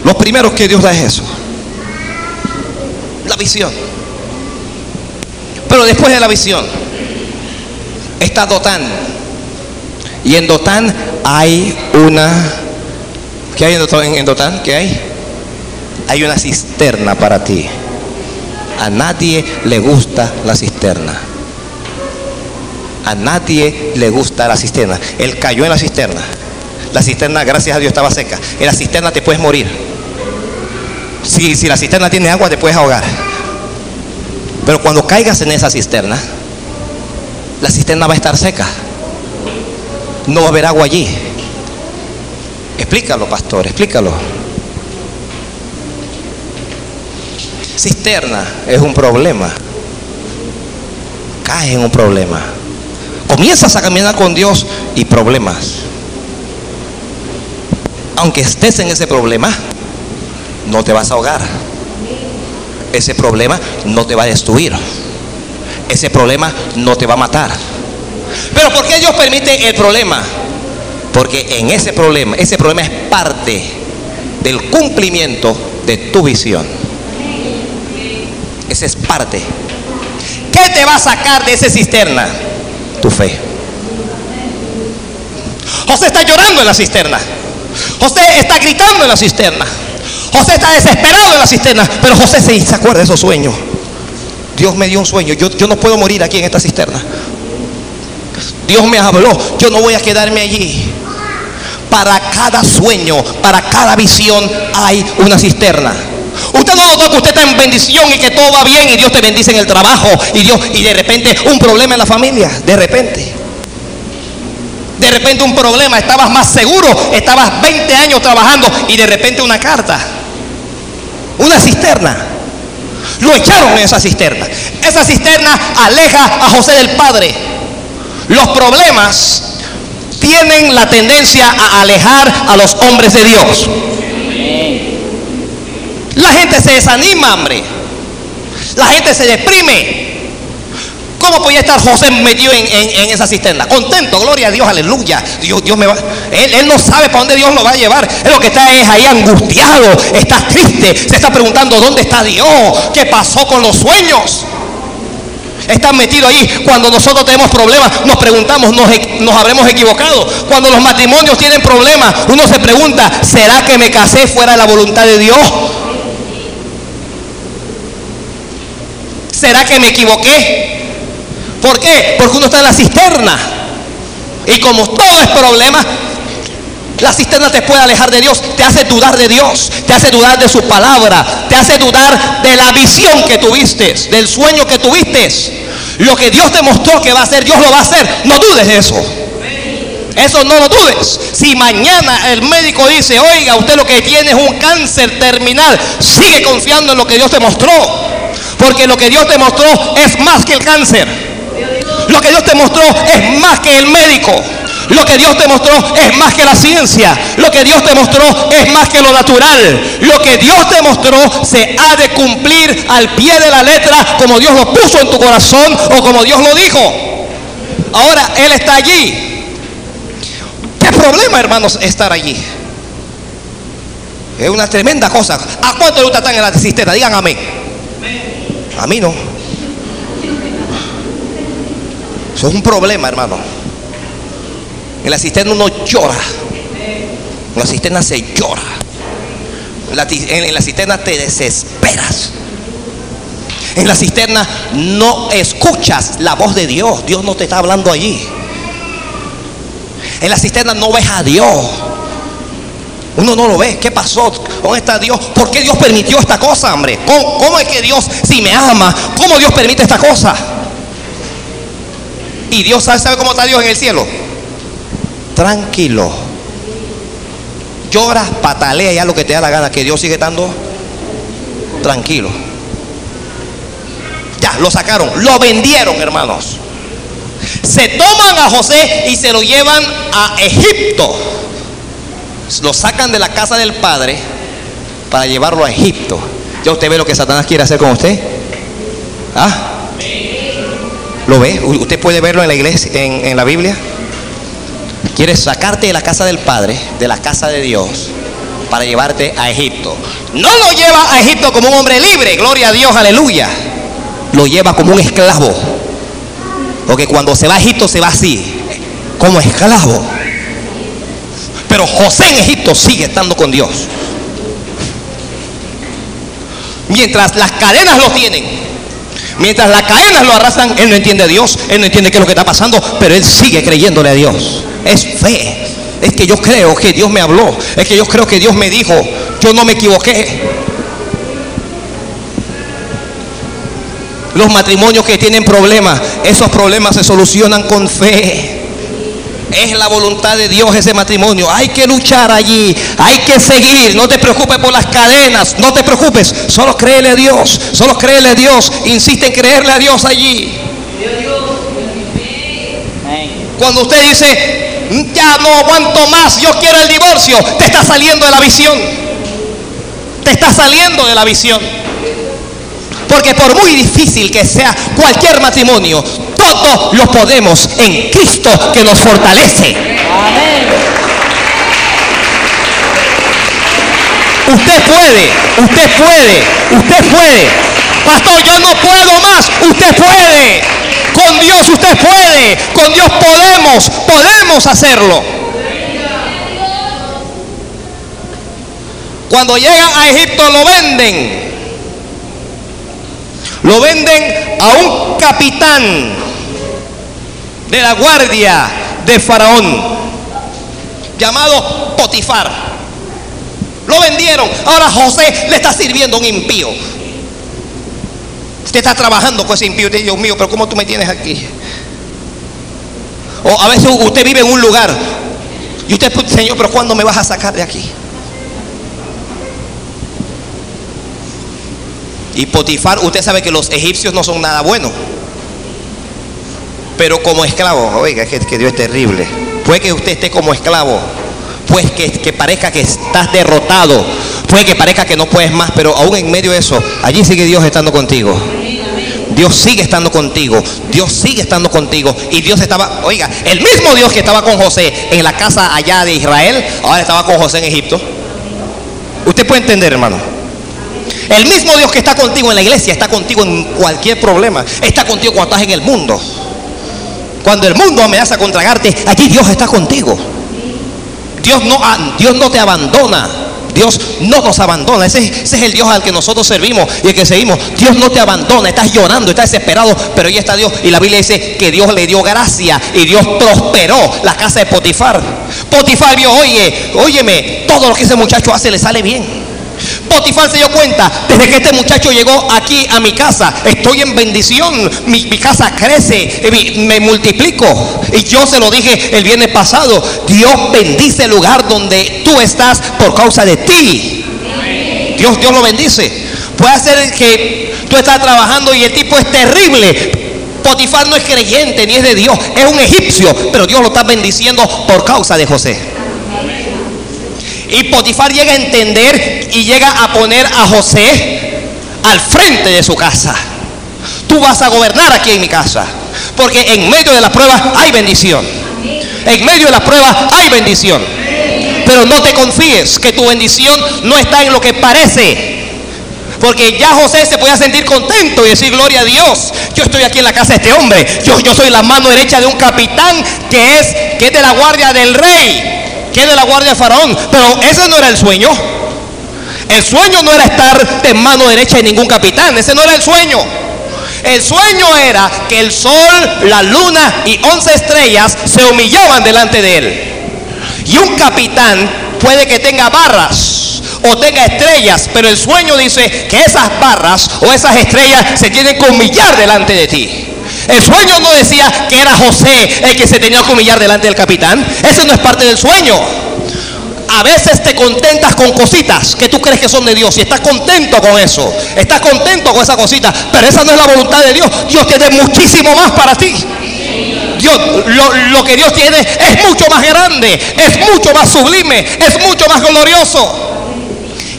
Lo primero que Dios da es eso. La visión. Pero después de la visión está Dotán. Y en Dotán hay una... ¿Qué hay en? En Dotán? ¿Qué hay? Hay una cisterna para ti. A nadie le gusta la cisterna. A nadie le gusta la cisterna. Él cayó en la cisterna. La cisterna, gracias a Dios, estaba seca. En la cisterna te puedes morir. Si, si la cisterna tiene agua, te puedes ahogar. Pero cuando caigas en esa cisterna, la cisterna va a estar seca. No va a haber agua allí. Explícalo, pastor, explícalo. Cisterna es un problema. Caes en un problema. Comienzas a caminar con Dios y problemas. Aunque estés en ese problema, no te vas a ahogar. Ese problema no te va a destruir. Ese problema no te va a matar. Pero ¿por qué Dios permite el problema? Porque en ese problema, ese problema es parte del cumplimiento de tu visión. Esa es parte. ¿Qué te va a sacar de esa cisterna? Tu fe. José está llorando en la cisterna. José está gritando en la cisterna. José está desesperado en la cisterna. Pero José se, acuerda de esos sueños. Dios me dio un sueño. Yo no puedo morir aquí en esta cisterna. Dios me habló. Yo no voy a quedarme allí. Para cada sueño, para cada visión hay una cisterna. Usted no notó que usted está en bendición y que todo va bien y Dios te bendice en el trabajo y Dios y de repente un problema en la familia, de repente. De repente un problema, estabas más seguro, estabas 20 años trabajando y de repente una carta. Una cisterna. Lo echaron en esa cisterna. Esa cisterna aleja a José del Padre. Los problemas tienen la tendencia a alejar a los hombres de Dios. La gente se desanima, hombre. La gente se deprime. ¿Cómo podía estar José metido en, esa cisterna? Contento, gloria a Dios, aleluya. Dios, Dios me va. Él, no sabe para dónde Dios lo va a llevar. Él lo que está es ahí angustiado, está triste, se está preguntando dónde está Dios, qué pasó con los sueños. Están metidos ahí. Cuando nosotros tenemos problemas, nos preguntamos, nos habremos equivocado. Cuando los matrimonios tienen problemas, uno se pregunta, ¿será que me casé fuera de la voluntad de Dios? ¿Será que me equivoqué? ¿Por qué? Porque uno está en la cisterna. Y como todo es problema, la cisterna te puede alejar de Dios, te hace dudar de Dios, te hace dudar de su palabra, te hace dudar de la visión que tuviste, del sueño que tuviste. Lo que Dios te mostró que va a hacer, Dios lo va a hacer. No dudes de eso. Eso no lo dudes. Si mañana el médico dice, oiga, usted lo que tiene es un cáncer terminal, sigue confiando en lo que Dios te mostró. Porque lo que Dios te mostró es más que el cáncer. Lo que Dios te mostró es más que el médico. Lo que Dios te mostró es más que la ciencia. Lo que Dios te mostró es más que lo natural. Lo que Dios te mostró se ha de cumplir al pie de la letra como Dios lo puso en tu corazón o como Dios lo dijo. Ahora Él está allí. ¿Qué problema, hermanos, estar allí? Es una tremenda cosa. ¿A cuánto le están en la cisterna? Digan amén. A mí no. Eso es un problema, hermano. En la cisterna uno llora. En la cisterna se llora. En la, en la cisterna te desesperas. En la cisterna no escuchas la voz de Dios. Dios no te está hablando allí. En la cisterna no ves a Dios. Uno no lo ve. ¿Qué pasó? ¿Dónde está Dios? ¿Por qué Dios permitió esta cosa, hombre? ¿Cómo, es que Dios, si me ama, cómo Dios permite esta cosa? Y Dios sabe, sabe cómo está Dios en el cielo. Tranquilo. Llora, patalea ya lo que te da la gana, que Dios sigue estando tranquilo. Ya, lo sacaron, lo vendieron, hermanos. Se toman a José y se lo llevan a Egipto lo sacan de la casa del padre para llevarlo a Egipto. Ya usted ve lo que Satanás quiere hacer con usted. ¿Ah? ¿Lo ve? ¿Usted puede verlo en la iglesia, en, la Biblia? Quiere sacarte de la casa del Padre, de la casa de Dios, para llevarte a Egipto. No lo lleva a Egipto como un hombre libre, gloria a Dios, aleluya. Lo lleva como un esclavo. Porque cuando se va a Egipto se va así, como esclavo. Pero José en Egipto sigue estando con Dios. Mientras las cadenas lo tienen, mientras las cadenas lo arrastran, él no entiende a Dios, él no entiende qué es lo que está pasando, pero él sigue creyéndole a Dios. Es fe. Es que yo creo que Dios me habló. Es que yo creo que Dios me dijo. Yo no me equivoqué. Los matrimonios que tienen problemas, esos problemas se solucionan con fe. Es la voluntad de Dios ese matrimonio. Hay que luchar allí. Hay que seguir. No te preocupes por las cadenas. No te preocupes. Solo créele a Dios. Solo créele a Dios. Insiste en creerle a Dios allí. Cuando usted dice, ya no aguanto más, yo quiero el divorcio, te está saliendo de la visión. Te está saliendo de la visión. Porque por muy difícil que sea cualquier matrimonio, todos lo podemos en Cristo que nos fortalece. Usted puede, usted puede, usted puede. Pastor, yo no puedo más. Usted puede. Con Dios usted puede. Con Dios podemos, podemos hacerlo. Cuando llegan a Egipto lo venden. Lo venden a un capitán de la guardia de Faraón, llamado Potifar. Lo vendieron. Ahora José le está sirviendo un impío. Usted está trabajando con ese impío. Dios mío, pero ¿cómo tú me tienes aquí? O a veces usted vive en un lugar y usted, Señor, pero ¿cuándo me vas a sacar de aquí? Y Potifar, usted sabe que los egipcios no son nada buenos. Pero como esclavo, oiga, que, que Dios es terrible. Puede que usted esté como esclavo. Pues que, que parezca que estás derrotado. Puede que parezca que no puedes más. Pero aún en medio de eso, allí sigue Dios estando contigo. Dios sigue estando contigo. Dios sigue estando contigo. Y Dios estaba, oiga, el mismo Dios que estaba con José en la casa allá de Israel, ahora estaba con José en Egipto. Usted puede entender, hermano. El mismo Dios que está contigo en la iglesia está contigo en cualquier problema. Está contigo cuando estás en el mundo. Cuando el mundo amenaza con tragarte, allí Dios está contigo. Dios no, Dios no te abandona. Dios no nos abandona. Ese, es el Dios al que nosotros servimos y el que seguimos. Dios no te abandona. Estás llorando, estás desesperado, pero ahí está Dios. Y la Biblia dice que Dios le dio gracia y Dios prosperó la casa de Potifar. Potifar vio, oye, óyeme, todo lo que ese muchacho hace le sale bien. Potifar se dio cuenta, desde que este muchacho llegó aquí a mi casa, estoy en bendición, mi, casa crece, eh, me, multiplico. Y yo se lo dije el viernes pasado, Dios bendice el lugar donde tú estás por causa de ti. Dios, Dios lo bendice. Puede ser que tú estás trabajando y el tipo es terrible, Potifar no es creyente ni es de Dios, es un egipcio, pero Dios lo está bendiciendo por causa de José. Y Potifar llega a entender y llega a poner a José al frente de su casa. Tú vas a gobernar aquí en mi casa. Porque en medio de la prueba hay bendición. En medio de la prueba hay bendición. pero no te confíes que tu bendición no está en lo que parece. Porque ya José se podía sentir contento y decir, gloria a Dios, yo estoy aquí en la casa de este hombre. Yo, yo soy la mano derecha de un capitán que es, que es de la guardia del rey, que de la guardia de Faraón. Pero ese no era el sueño. El sueño no era estar de mano derecha de ningún capitán. Ese no era el sueño. El sueño era que el sol, la luna y once estrellas se humillaban delante de él. Y un capitán puede que tenga barras o tenga estrellas, pero el sueño dice que esas barras o esas estrellas se tienen que humillar delante de ti. El sueño no decía que era José el que se tenía que humillar delante del capitán. Eso no es parte del sueño. A veces te contentas con cositas que tú crees que son de Dios y estás contento con eso. Estás contento con esa cosita, pero esa no es la voluntad de Dios. Dios tiene muchísimo más para ti. Dios, lo, lo que Dios tiene es mucho más grande, es mucho más sublime, es mucho más glorioso.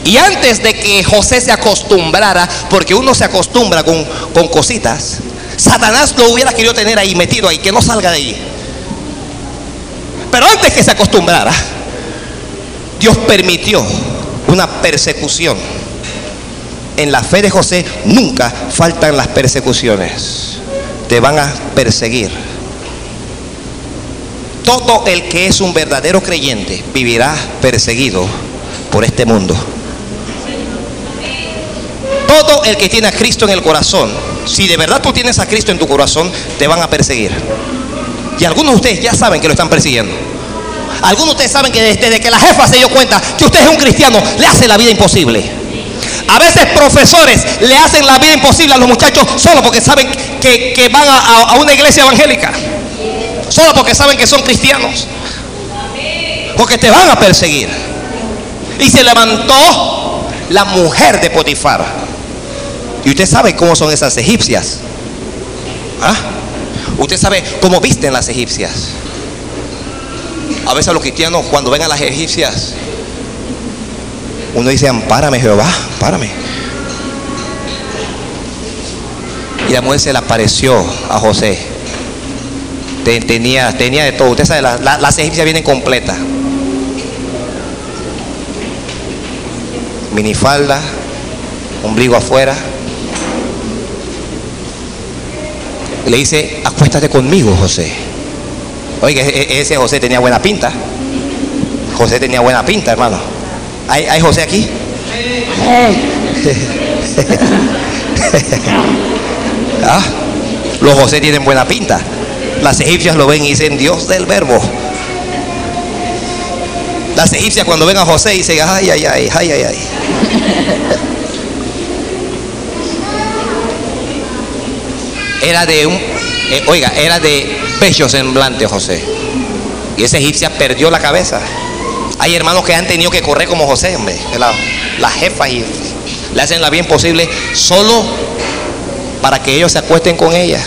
Y antes de que José se acostumbrara, porque uno se acostumbra con, con cositas, Satanás lo hubiera querido tener ahí metido ahí, que no salga de ahí. Pero antes que se acostumbrara, Dios permitió una persecución. En la fe de José nunca faltan las persecuciones. Te van a perseguir. Todo el que es un verdadero creyente vivirá perseguido por este mundo. Todo el que tiene a Cristo en el corazón, si de verdad tú tienes a Cristo en tu corazón, te van a perseguir. Y algunos de ustedes ya saben que lo están persiguiendo. Algunos de ustedes saben que desde que la jefa se dio cuenta que usted es un cristiano, le hace la vida imposible. A veces profesores le hacen la vida imposible a los muchachos solo porque saben que, van a, a una iglesia evangélica. Solo porque saben que son cristianos. Porque te van a perseguir. Y se levantó la mujer de Potifar. Y usted sabe cómo son esas egipcias. ¿Ah? Usted sabe cómo visten las egipcias. A veces los cristianos cuando ven a las egipcias, uno dice, ampárame Jehová, párame. Y la mujer se le apareció a José. Tenía, tenía de todo. Usted sabe, la- la- las egipcias vienen completas. Minifalda, ombligo afuera. Y le dice, acuéstate conmigo, José. Oiga, e- e- ese José tenía buena pinta. José tenía buena pinta, hermano. ¿Hay, hay José aquí? Ah, los José tienen buena pinta. Las egipcias lo ven y dicen, Dios del verbo. Las egipcias cuando ven a José dicen, ay, ay, ay, ay, ay, ay. Era de un, eh, oiga, era de pecho semblante José. Y esa egipcia perdió la cabeza. Hay hermanos que han tenido que correr como José, hombre. La, jefa y le hacen la bien posible solo para que ellos se acuesten con ella.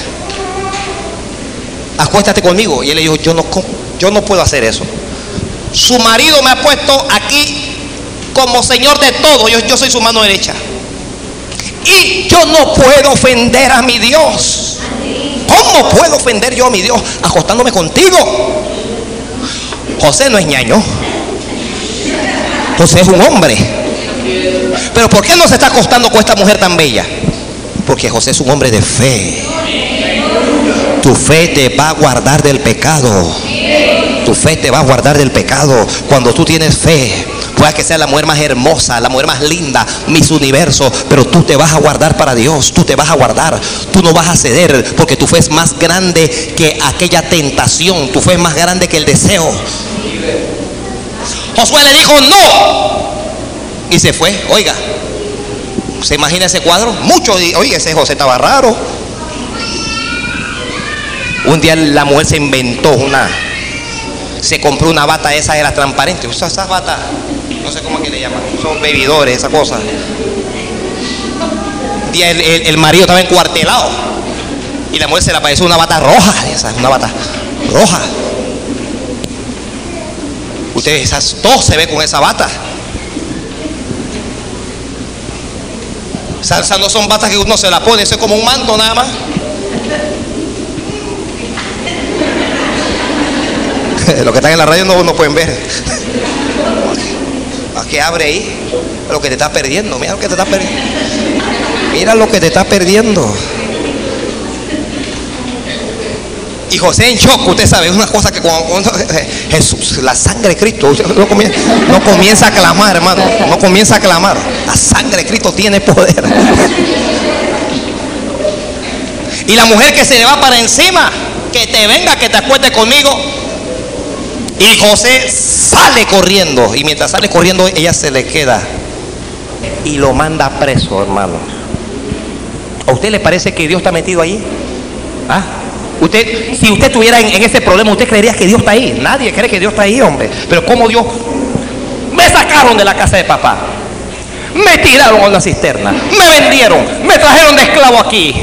Acuéstate conmigo. Y él le dijo, yo no, yo no puedo hacer eso. Su marido me ha puesto aquí como señor de todo. Yo, yo soy su mano derecha. Y yo no puedo ofender a mi Dios. ¿Cómo puedo ofender yo a mi Dios acostándome contigo? José no es ñaño. José es un hombre. Pero ¿por qué no se está acostando con esta mujer tan bella? Porque José es un hombre de fe. Tu fe te va a guardar del pecado. Tu fe te va a guardar del pecado. Cuando tú tienes fe, puede que sea la mujer más hermosa, la mujer más linda, mis universo, pero tú te vas a guardar para Dios. Tú te vas a guardar. Tú no vas a ceder porque tu fe es más grande que aquella tentación. Tu fe es más grande que el deseo. Josué le dijo no. Y se fue. Oiga, ¿se imagina ese cuadro? Mucho. Oiga, ese José estaba raro. Un día la mujer se inventó una, se compró una bata esa era transparente. Usa esas batas, no sé cómo es que le llaman, son bebidores, esa cosa. Día el, el- marido estaba encuartelado y la mujer se le apareció una bata roja, esa, una bata roja. Ustedes, esas, todo se ve con esa bata. Esas esas no son batas que uno se la pone, eso es como un manto nada más. Los que están en la radio no, no pueden ver. ¿A qué abre ahí? Lo que te estás perdiendo. Mira lo que te estás perdiendo. Mira lo que te estás perdiendo. Y José en shock, usted sabe, es una cosa que cuando Jesús, la sangre de Cristo, no comienza, no comienza a clamar, hermano, no comienza a clamar. La sangre de Cristo tiene poder. Y la mujer que se le va para encima, que te venga, que te acuerde conmigo. Y José sale corriendo. Y mientras sale corriendo, ella se le queda. Y lo manda preso, hermano. ¿A usted le parece que Dios está metido allí? ¿Ah? Usted, si usted estuviera en, en, ese problema, usted creería que Dios está ahí. Nadie cree que Dios está ahí, hombre. Pero como Dios me sacaron de la casa de papá, me tiraron a una cisterna, me vendieron, me trajeron de esclavo aquí.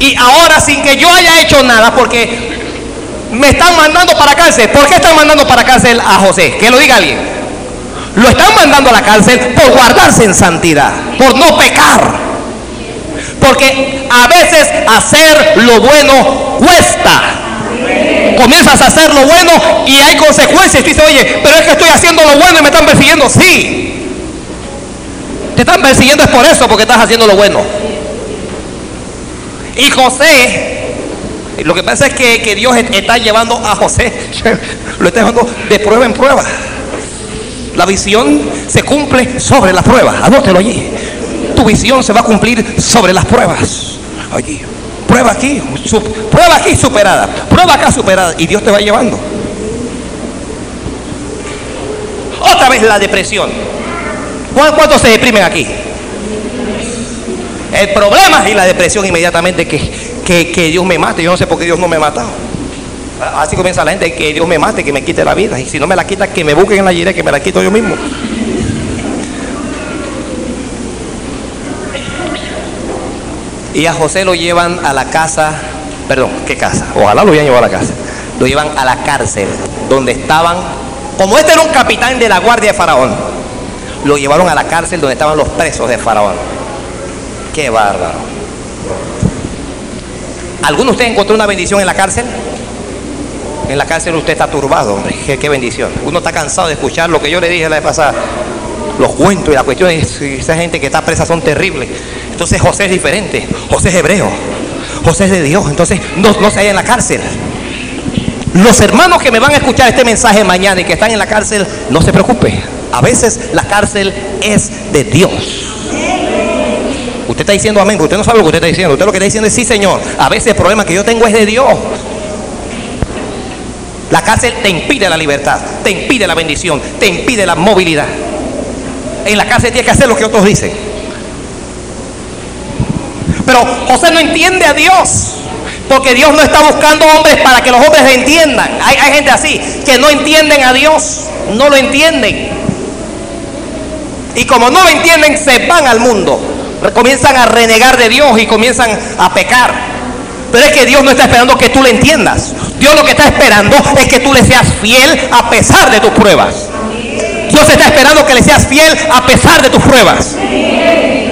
Y ahora sin que yo haya hecho nada, porque me están mandando para cárcel. ¿Por qué están mandando para cárcel a José? Que lo diga alguien. Lo están mandando a la cárcel por guardarse en santidad, por no pecar. Porque a veces hacer lo bueno cuesta. Comienzas a hacer lo bueno y hay consecuencias. Y dices, oye, pero es que estoy haciendo lo bueno y me están persiguiendo. Sí. Te están persiguiendo es por eso, porque estás haciendo lo bueno. Y José, lo que pasa es que, que Dios está llevando a José, lo está llevando de prueba en prueba. La visión se cumple sobre la prueba. Anótelo allí. Tu visión se va a cumplir sobre las pruebas. Allí. Prueba aquí, prueba aquí superada, prueba acá superada. Y Dios te va llevando. Otra vez la depresión. ¿Cuántos se deprimen aquí? El problema y la depresión inmediatamente que, que, Dios me mate. Yo no sé por qué Dios no me ha matado. Así comienza la gente, que Dios me mate, que me quite la vida. Y si no me la quita, que me busquen en la gira, que me la quito yo mismo. Y a José lo llevan a la casa, perdón, ¿qué casa? Ojalá lo hubieran llevado a la casa. Lo llevan a la cárcel, donde estaban, como este era un capitán de la guardia de Faraón, lo llevaron a la cárcel donde estaban los presos de Faraón. Qué bárbaro. ¿Alguno de ustedes encontró una bendición en la cárcel? En la cárcel usted está turbado, hombre. Qué, bendición. Uno está cansado de escuchar lo que yo le dije la vez pasada. Los cuentos y la cuestión es esa gente que está presa son terribles. Entonces José es diferente. José es hebreo. José es de Dios. Entonces no, no se halla en la cárcel. Los hermanos que me van a escuchar este mensaje mañana y que están en la cárcel, no se preocupe. A veces la cárcel es de Dios. Usted está diciendo amén, usted no sabe lo que usted está diciendo. Usted lo que está diciendo es sí, Señor. A veces el problema que yo tengo es de Dios. La cárcel te impide la libertad, te impide la bendición, te impide la movilidad. En la cárcel tienes que hacer lo que otros dicen. Pero José no entiende a Dios. Porque Dios no está buscando hombres para que los hombres le entiendan. Hay, hay gente así que no entienden a Dios. No lo entienden. Y como no lo entienden, se van al mundo. Comienzan a renegar de Dios y comienzan a pecar. Pero es que Dios no está esperando que tú le entiendas. Dios lo que está esperando es que tú le seas fiel a pesar de tus pruebas. Dios está esperando que le seas fiel a pesar de tus pruebas.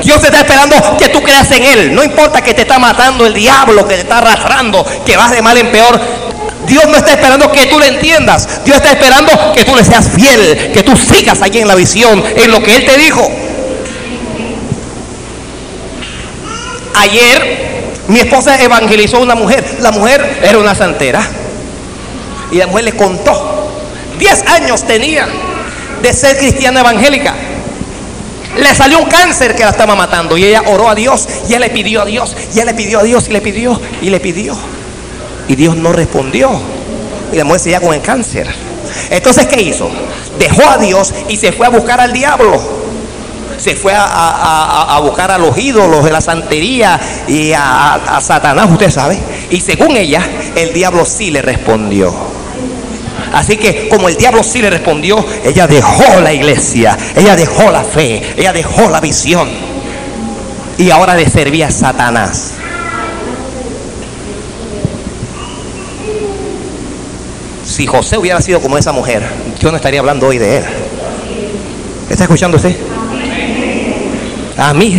Dios está esperando que tú creas en Él. No importa que te está matando el diablo, que te está arrastrando, que vas de mal en peor. Dios no está esperando que tú le entiendas. Dios está esperando que tú le seas fiel, que tú sigas allí en la visión, en lo que Él te dijo. Ayer mi esposa evangelizó a una mujer. La mujer era una santera. Y la mujer le contó. Diez años tenía de ser cristiana evangélica. Le salió un cáncer que la estaba matando. Y ella oró a Dios. Y ella le pidió a Dios. Y ella le pidió a Dios. Y le pidió. Y le pidió. Y Dios no respondió. Y la mujer seguía con el cáncer. Entonces, ¿qué hizo? Dejó a Dios y se fue a buscar al diablo se fue a, a, a, buscar a los ídolos de la santería y a, Satanás, usted sabe. Y según ella, el diablo sí le respondió. Así que como el diablo sí le respondió, ella dejó la iglesia, ella dejó la fe, ella dejó la visión. Y ahora le servía a Satanás. Si José hubiera sido como esa mujer, yo no estaría hablando hoy de él. ¿Está escuchando usted? A mí,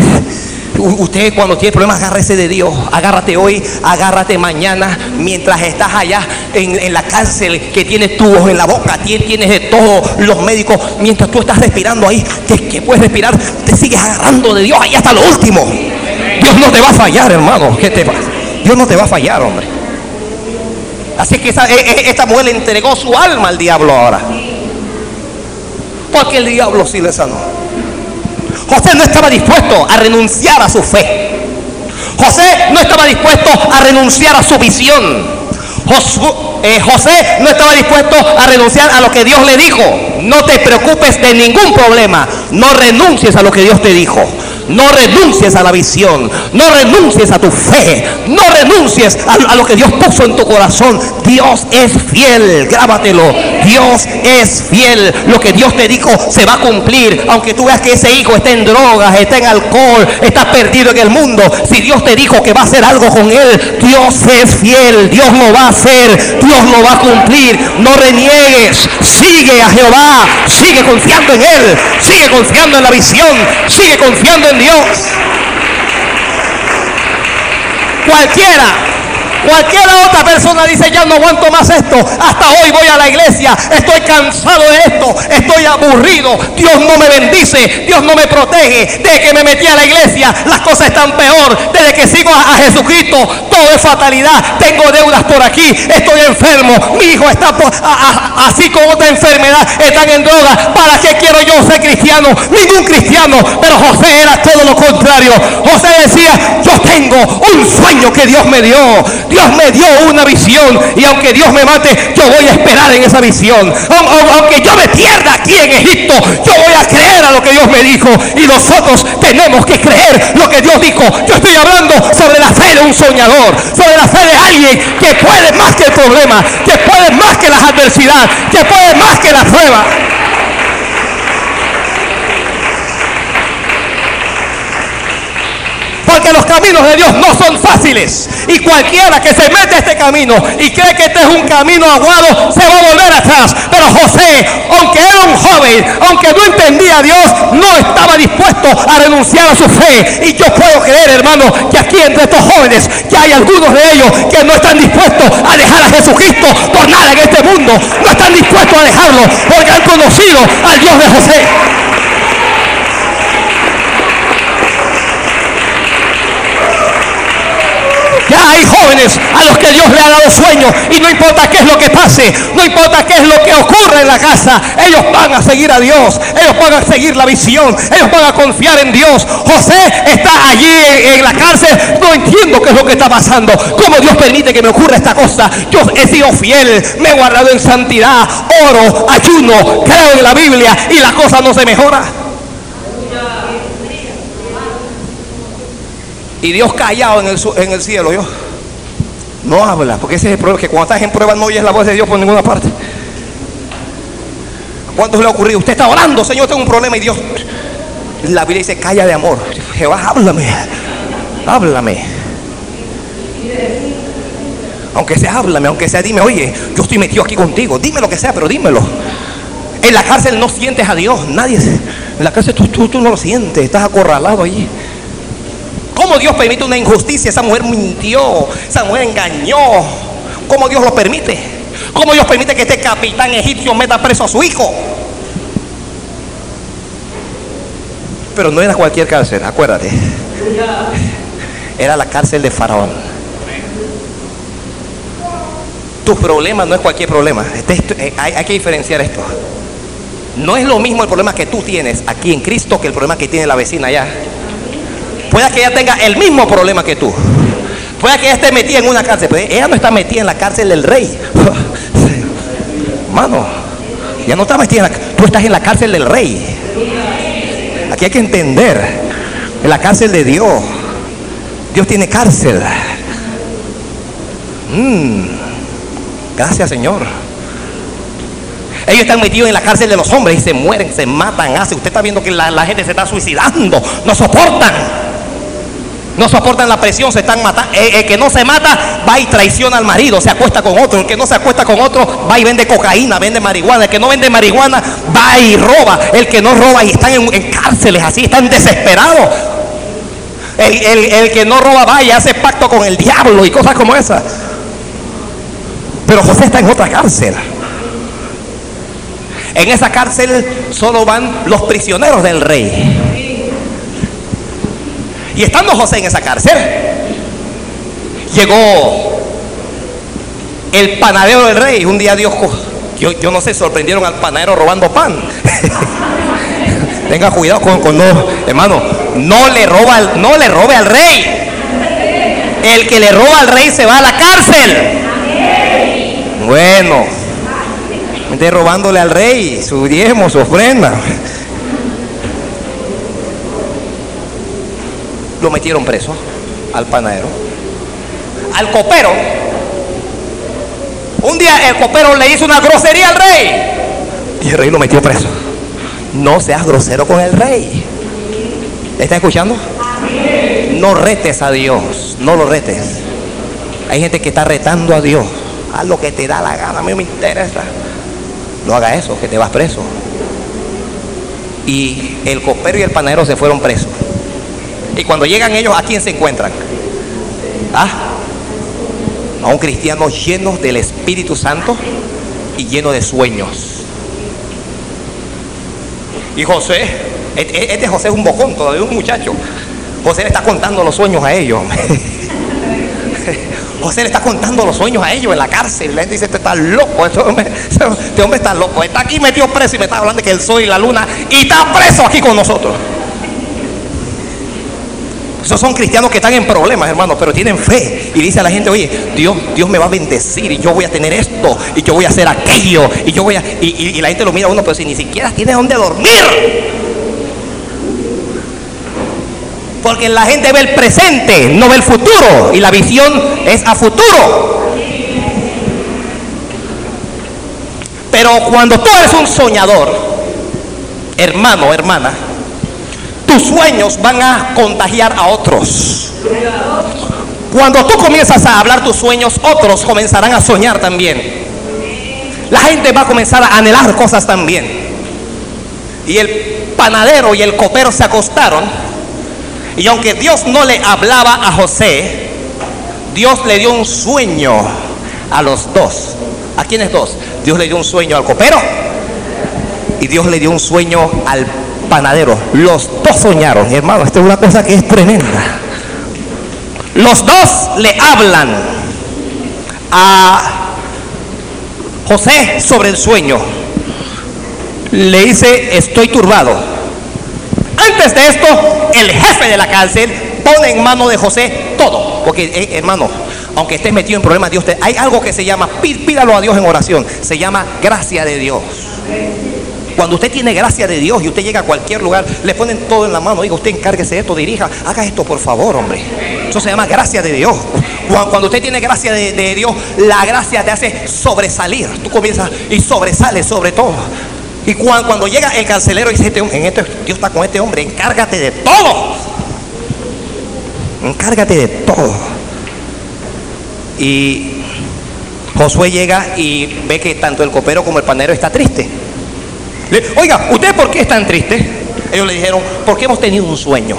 Usted cuando tiene problemas, agárrese de Dios. Agárrate hoy, agárrate mañana. Mientras estás allá en, en la cárcel que tiene tubos en la boca, tie- tienes de todos los médicos. Mientras tú estás respirando ahí, que, que puedes respirar, te sigues agarrando de Dios ahí hasta lo último. Dios no te va a fallar, hermano. Dios no te va a fallar, hombre. Así que esa- e- e- esta mujer le entregó su alma al diablo ahora. Porque el diablo sí le sanó. José no estaba dispuesto a renunciar a su fe. José no estaba dispuesto a renunciar a su visión. Eh, José no estaba dispuesto a renunciar a lo que Dios le dijo. No te preocupes de ningún problema. No renuncies a lo que Dios te dijo. No renuncies a la visión. No renuncies a tu fe. No renuncies a lo que Dios puso en tu corazón. Dios es fiel. Grábatelo. Dios es fiel. Lo que Dios te dijo se va a cumplir. Aunque tú veas que ese hijo está en drogas, está en alcohol, está perdido en el mundo. Si Dios te dijo que va a hacer algo con él, Dios es fiel. Dios lo va a hacer. Dios lo va a cumplir. No reniegues. Sigue a Jehová. Sigue confiando en él. Sigue confiando en la visión. Sigue confiando en Dios. Cualquiera Cualquiera otra persona dice, ya no aguanto más esto. Hasta hoy voy a la iglesia. Estoy cansado de esto. Estoy aburrido. Dios no me bendice. Dios no me protege. Desde que me metí a la iglesia, las cosas están peor. Desde que sigo a, a Jesucristo, todo es fatalidad. Tengo deudas por aquí. Estoy enfermo. Mi hijo está así con otra enfermedad. Están en droga. ¿Para qué quiero yo ser cristiano? Ningún cristiano. Pero José era todo lo contrario. José decía, yo tengo un sueño que Dios me dio. Dios me dio una visión y aunque Dios me mate, yo voy a esperar en esa visión. Au- au- Aunque yo me pierda aquí en Egipto, yo voy a creer a lo que Dios me dijo. Y nosotros tenemos que creer lo que Dios dijo. Yo estoy hablando sobre la fe de un soñador, sobre la fe de alguien que puede más que el problema, que puede más que las adversidades, que puede más que la prueba. Porque los caminos de Dios no son fáciles. Y cualquiera que se mete a este camino y cree que este es un camino aguado, se va a volver atrás. Pero José, aunque era un joven, aunque no entendía a Dios, no estaba dispuesto a renunciar a su fe. Y yo puedo creer, hermano, que aquí entre estos jóvenes, que hay algunos de ellos que no están dispuestos a dejar a Jesucristo por nada en este mundo. No están dispuestos a dejarlo porque han conocido al Dios de José. Hay jóvenes a los que Dios le ha dado sueños y no importa qué es lo que pase, no importa qué es lo que ocurra en la casa, ellos van a seguir a Dios, ellos van a seguir la visión, ellos van a confiar en Dios. José está allí en la cárcel, no entiendo qué es lo que está pasando, cómo Dios permite que me ocurra esta cosa. Yo he sido fiel, me he guardado en santidad, oro, ayuno, creo en la Biblia y la cosa no se mejora. Y Dios callado en el, cielo, yo. No habla, porque ese es el problema, que cuando estás en prueba no oyes la voz de Dios por ninguna parte. ¿Cuántos le ha ocurrido? Usted está orando, Señor, tengo un problema y Dios. La Biblia dice, calla de amor. Jehová, háblame. Háblame. Aunque sea, háblame, aunque sea, dime, oye, yo estoy metido aquí contigo. Dime lo que sea, pero dímelo. En la cárcel no sientes a Dios, nadie. En la cárcel tú no lo sientes, estás acorralado allí. ¿Cómo Dios permite una injusticia? Esa mujer mintió, esa mujer engañó. ¿Cómo Dios lo permite? ¿Cómo Dios permite que este capitán egipcio meta preso a su hijo? Pero no era cualquier cárcel, acuérdate. Era la cárcel de Faraón. Tu problema no es cualquier problema. Este- eh, hay que diferenciar esto. No es lo mismo el problema que tú tienes aquí en Cristo que el problema que tiene la vecina allá. Puede que ella tenga el mismo problema que tú. Puede que ella esté metida en una cárcel, pero ella no está metida en la cárcel del rey. Mano, ya no está metida en la Tú estás en la cárcel del rey. Aquí hay que entender. En la cárcel de Dios. Dios tiene cárcel. Mm, gracias, Señor. Ellos están metidos en la cárcel de los hombres y se mueren, se matan, hace. Usted está viendo que la gente se está suicidando. No soportan. No soportan la presión, se están matando. El, el que no se mata va y traiciona al marido, se acuesta con otro. El que no se acuesta con otro va y vende cocaína, vende marihuana. El que no vende marihuana va y roba. El que no roba y están en, en cárceles así, están desesperados. El, el- el que no roba va y hace pacto con el diablo y cosas como esas. Pero José está en otra cárcel. En esa cárcel solo van los prisioneros del rey. Y estando José en esa cárcel, llegó el panadero del rey. Un día Dios, yo, yo no sé, sorprendieron al panadero robando pan. Tenga cuidado con, con no, hermano, no le roba, no le robe al rey. El que le roba al rey se va a la cárcel. Bueno, esté robándole al rey su diezmo, su ofrenda. Lo metieron preso al panadero. Al copero. Un día el copero le hizo una grosería al rey. Y el rey lo metió preso. No seas grosero con el rey. ¿Está escuchando? No retes a Dios. No lo retes. Hay gente que está retando a Dios. Haz lo que te da la gana. A mí me interesa. No haga eso, que te vas preso. Y el copero y el panadero se fueron presos. Y cuando llegan ellos, ¿a quién se encuentran? ¿Ah? A un cristiano lleno del Espíritu Santo y lleno de sueños. Y José, este este José es un bocón todavía, un muchacho. José le está contando los sueños a ellos. José le está contando los sueños a ellos en la cárcel. La gente dice, este está loco, este hombre, este hombre está loco. Está aquí metido preso y me está hablando de que el sol y la luna y está preso aquí con nosotros. Esos son cristianos que están en problemas, hermano, pero tienen fe. Y dice a la gente, oye, Dios, Dios me va a bendecir y yo voy a tener esto y yo voy a hacer aquello y yo voy a... Y, y- la gente lo mira a uno, pero si ni siquiera tiene dónde dormir. Porque la gente ve el presente, no ve el futuro. Y la visión es a futuro. Pero cuando tú eres un soñador, hermano, hermana, tus sueños van a contagiar a otros. Cuando tú comienzas a hablar tus sueños, otros comenzarán a soñar también. La gente va a comenzar a anhelar cosas también. Y el panadero y el copero se acostaron. Y aunque Dios no le hablaba a José, Dios le dio un sueño a los dos. ¿A quiénes dos? Dios le dio un sueño al copero y Dios le dio un sueño al panadero. Los dos soñaron, hermano. Esta es una cosa que es tremenda. Los dos le hablan a José sobre el sueño. Le dice, estoy turbado. Antes de esto, el jefe de la cárcel pone en mano de José todo. Porque, eh, hermano, aunque estés metido en problemas, Dios te, hay algo que se llama, pí- pídalo a Dios en oración, se llama gracia de Dios. Cuando usted tiene gracia de Dios y usted llega a cualquier lugar, le ponen todo en la mano. Diga, usted encárguese de esto, dirija, haga esto por favor, hombre. Eso se llama gracia de Dios. Cuando, usted tiene gracia de, Dios, la gracia te hace sobresalir. Tú comienzas y sobresales sobre todo. Y cuan- cuando, llega el carcelero y dice, "Este en este, Dios está con este hombre, encárgate de todo. Encárgate de todo. Y Josué llega y ve que tanto el copero como el panero está triste. Oiga, ¿usted por qué es tan triste? Ellos le dijeron, porque hemos tenido un sueño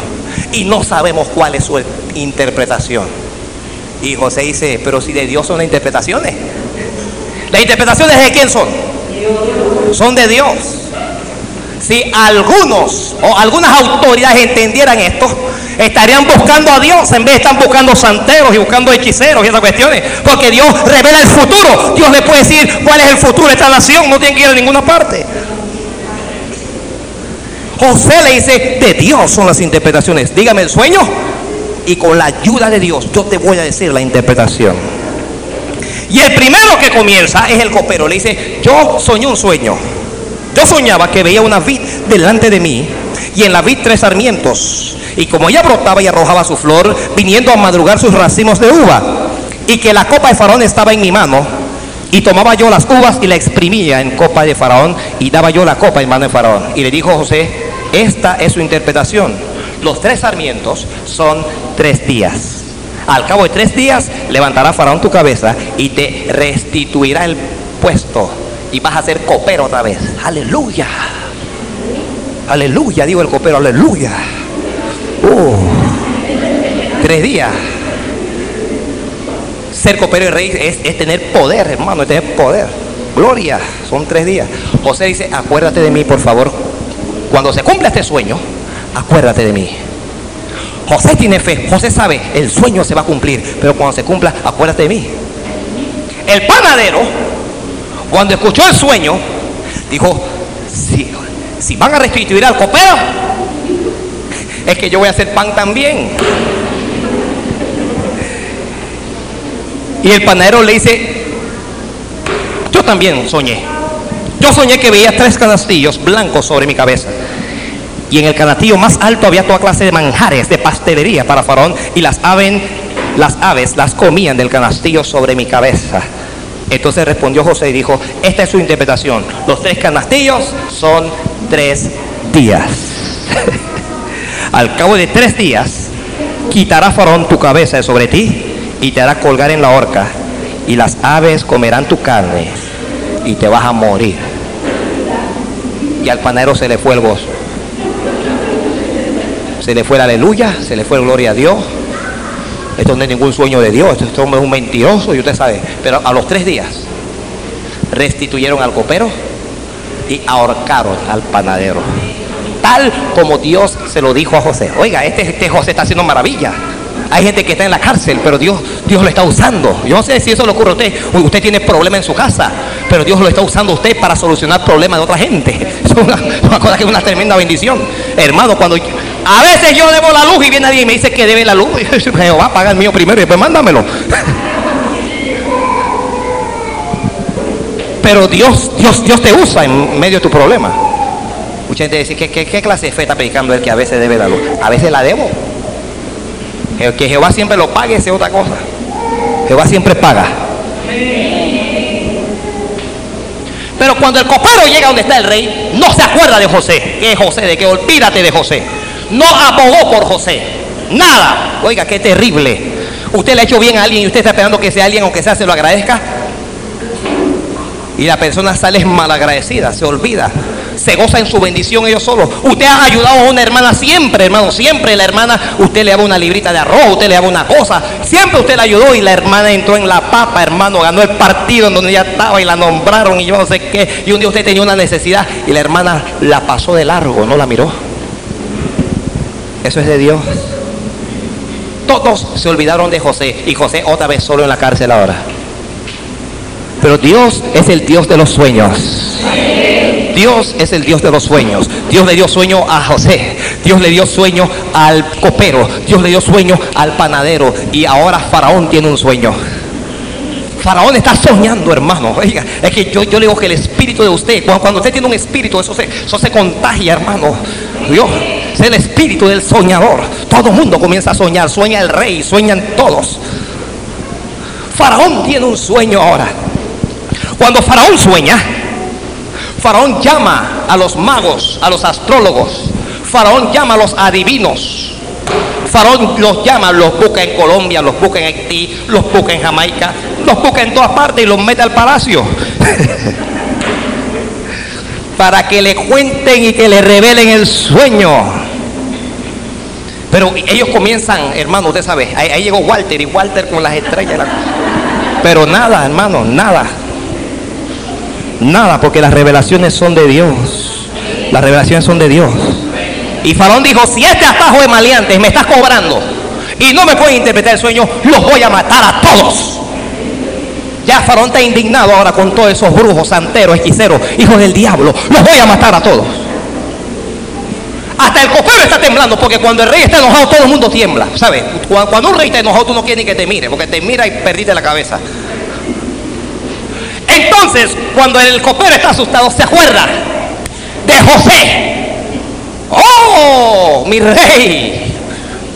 y no sabemos cuál es su interpretación. Y José dice, pero si de Dios son las interpretaciones. ¿Las interpretaciones de quién son? Son de Dios. Si algunos o algunas autoridades entendieran esto, estarían buscando a Dios en vez de estar buscando santeros y buscando hechiceros y esas cuestiones. Porque Dios revela el futuro. Dios le puede decir cuál es el futuro de esta nación. No tiene que ir a ninguna parte. José le dice, de Dios son las interpretaciones. Dígame el sueño y con la ayuda de Dios yo te voy a decir la interpretación. Y el primero que comienza es el copero. Le dice, yo soñé un sueño. Yo soñaba que veía una vid delante de mí y en la vid tres sarmientos. Y como ella brotaba y arrojaba su flor, viniendo a madrugar sus racimos de uva. Y que la copa de faraón estaba en mi mano. Y tomaba yo las uvas y la exprimía en copa de faraón y daba yo la copa en mano de faraón. Y le dijo José, esta es su interpretación. Los tres sarmientos son tres días. Al cabo de tres días levantará Faraón tu cabeza y te restituirá el puesto y vas a ser copero otra vez. Aleluya. Aleluya, digo el copero, aleluya. Oh. Tres días. Ser copero y rey es, es tener poder, hermano, es tener poder. Gloria, son tres días. José dice, acuérdate de mí, por favor. Cuando se cumpla este sueño, acuérdate de mí. José tiene fe, José sabe, el sueño se va a cumplir, pero cuando se cumpla, acuérdate de mí. El panadero, cuando escuchó el sueño, dijo, si, van a restituir al copero, es que yo voy a hacer pan también. Y el panadero le dice, yo también soñé. Yo soñé que veía tres canastillos blancos sobre mi cabeza. Y en el canastillo más alto había toda clase de manjares, de pastelería para Faraón. Y las, aves, las comían del canastillo sobre mi cabeza. Entonces respondió José y dijo, esta es su interpretación. Los tres canastillos son tres días. Al cabo de tres días, quitará Faraón tu cabeza de sobre ti y te hará colgar en la horca. Y las aves comerán tu carne y te vas a morir. Al panero se le fue el gozo. Se le fue la aleluya, se le fue gloria a Dios. Esto no es ningún sueño de Dios, esto es un mentiroso y usted sabe. Pero a los tres días restituyeron al copero y ahorcaron al panadero. Tal como Dios se lo dijo a José. Oiga, este, este José está haciendo maravilla. Hay gente que está en la cárcel, pero Dios, Dios lo está usando. Yo no sé si eso le ocurre a usted. Usted tiene problemas en su casa, pero Dios lo está usando a usted para solucionar problemas de otra gente. Es una, que es una tremenda bendición. Hermano, cuando a veces yo debo la luz y viene alguien y me dice que debe la luz. Jehová paga el mío primero y después mándamelo. Pero Dios, Dios, Dios te usa en medio de tu problema. Mucha gente dice, ¿qué, qué, qué clase de fe está predicando él que a veces debe la luz? A veces la debo. Que Jehová siempre lo pague, es otra cosa. Jehová siempre paga. Pero cuando el copero llega donde está el rey, no se acuerda de José. ¿Qué es José? De que olvídate de José. No abogó por José. Nada. Oiga, qué terrible. Usted le ha hecho bien a alguien y usted está esperando que sea alguien, aunque sea, se lo agradezca. Y la persona sale malagradecida, se olvida se goza en su bendición ellos solos. Usted ha ayudado a una hermana siempre, hermano, siempre la hermana, usted le daba una librita de arroz, usted le daba una cosa, siempre usted la ayudó y la hermana entró en la papa, hermano, ganó el partido en donde ella estaba y la nombraron y yo no sé qué. Y un día usted tenía una necesidad y la hermana la pasó de largo, no la miró. Eso es de Dios. Todos se olvidaron de José y José otra vez solo en la cárcel ahora. Pero Dios es el Dios de los sueños. Dios es el Dios de los sueños. Dios le dio sueño a José. Dios le dio sueño al copero. Dios le dio sueño al panadero. Y ahora Faraón tiene un sueño. Faraón está soñando, hermano. Oiga, es que yo, yo le digo que el espíritu de usted, cuando, usted tiene un espíritu, eso se, eso se contagia, hermano. Dios, es el espíritu del soñador. Todo mundo comienza a soñar. Sueña el rey, sueñan todos. Faraón tiene un sueño ahora. Cuando Faraón sueña, Faraón llama a los magos, a los astrólogos. Faraón llama a los adivinos. Faraón los llama, los busca en Colombia, los busca en Haití, los busca en Jamaica, los busca en todas partes y los mete al palacio. Para que le cuenten y que le revelen el sueño. Pero ellos comienzan, hermano, usted sabe, ahí, ahí llegó Walter y Walter con las estrellas. Pero nada, hermano, nada. Nada, porque las revelaciones son de Dios. Las revelaciones son de Dios. Y Faraón dijo, si este atajo de maleantes me está cobrando y no me pueden interpretar el sueño, los voy a matar a todos. Ya Faraón está indignado ahora con todos esos brujos, santeros, hechiceros, hijos del diablo. Los voy a matar a todos. Hasta el copero está temblando, porque cuando el rey está enojado, todo el mundo tiembla. ¿Sabes? Cuando un rey está enojado, tú no quieres ni que te mire, porque te mira y perdiste la cabeza. Entonces, cuando el copero está asustado, se acuerda de José. Oh, mi rey.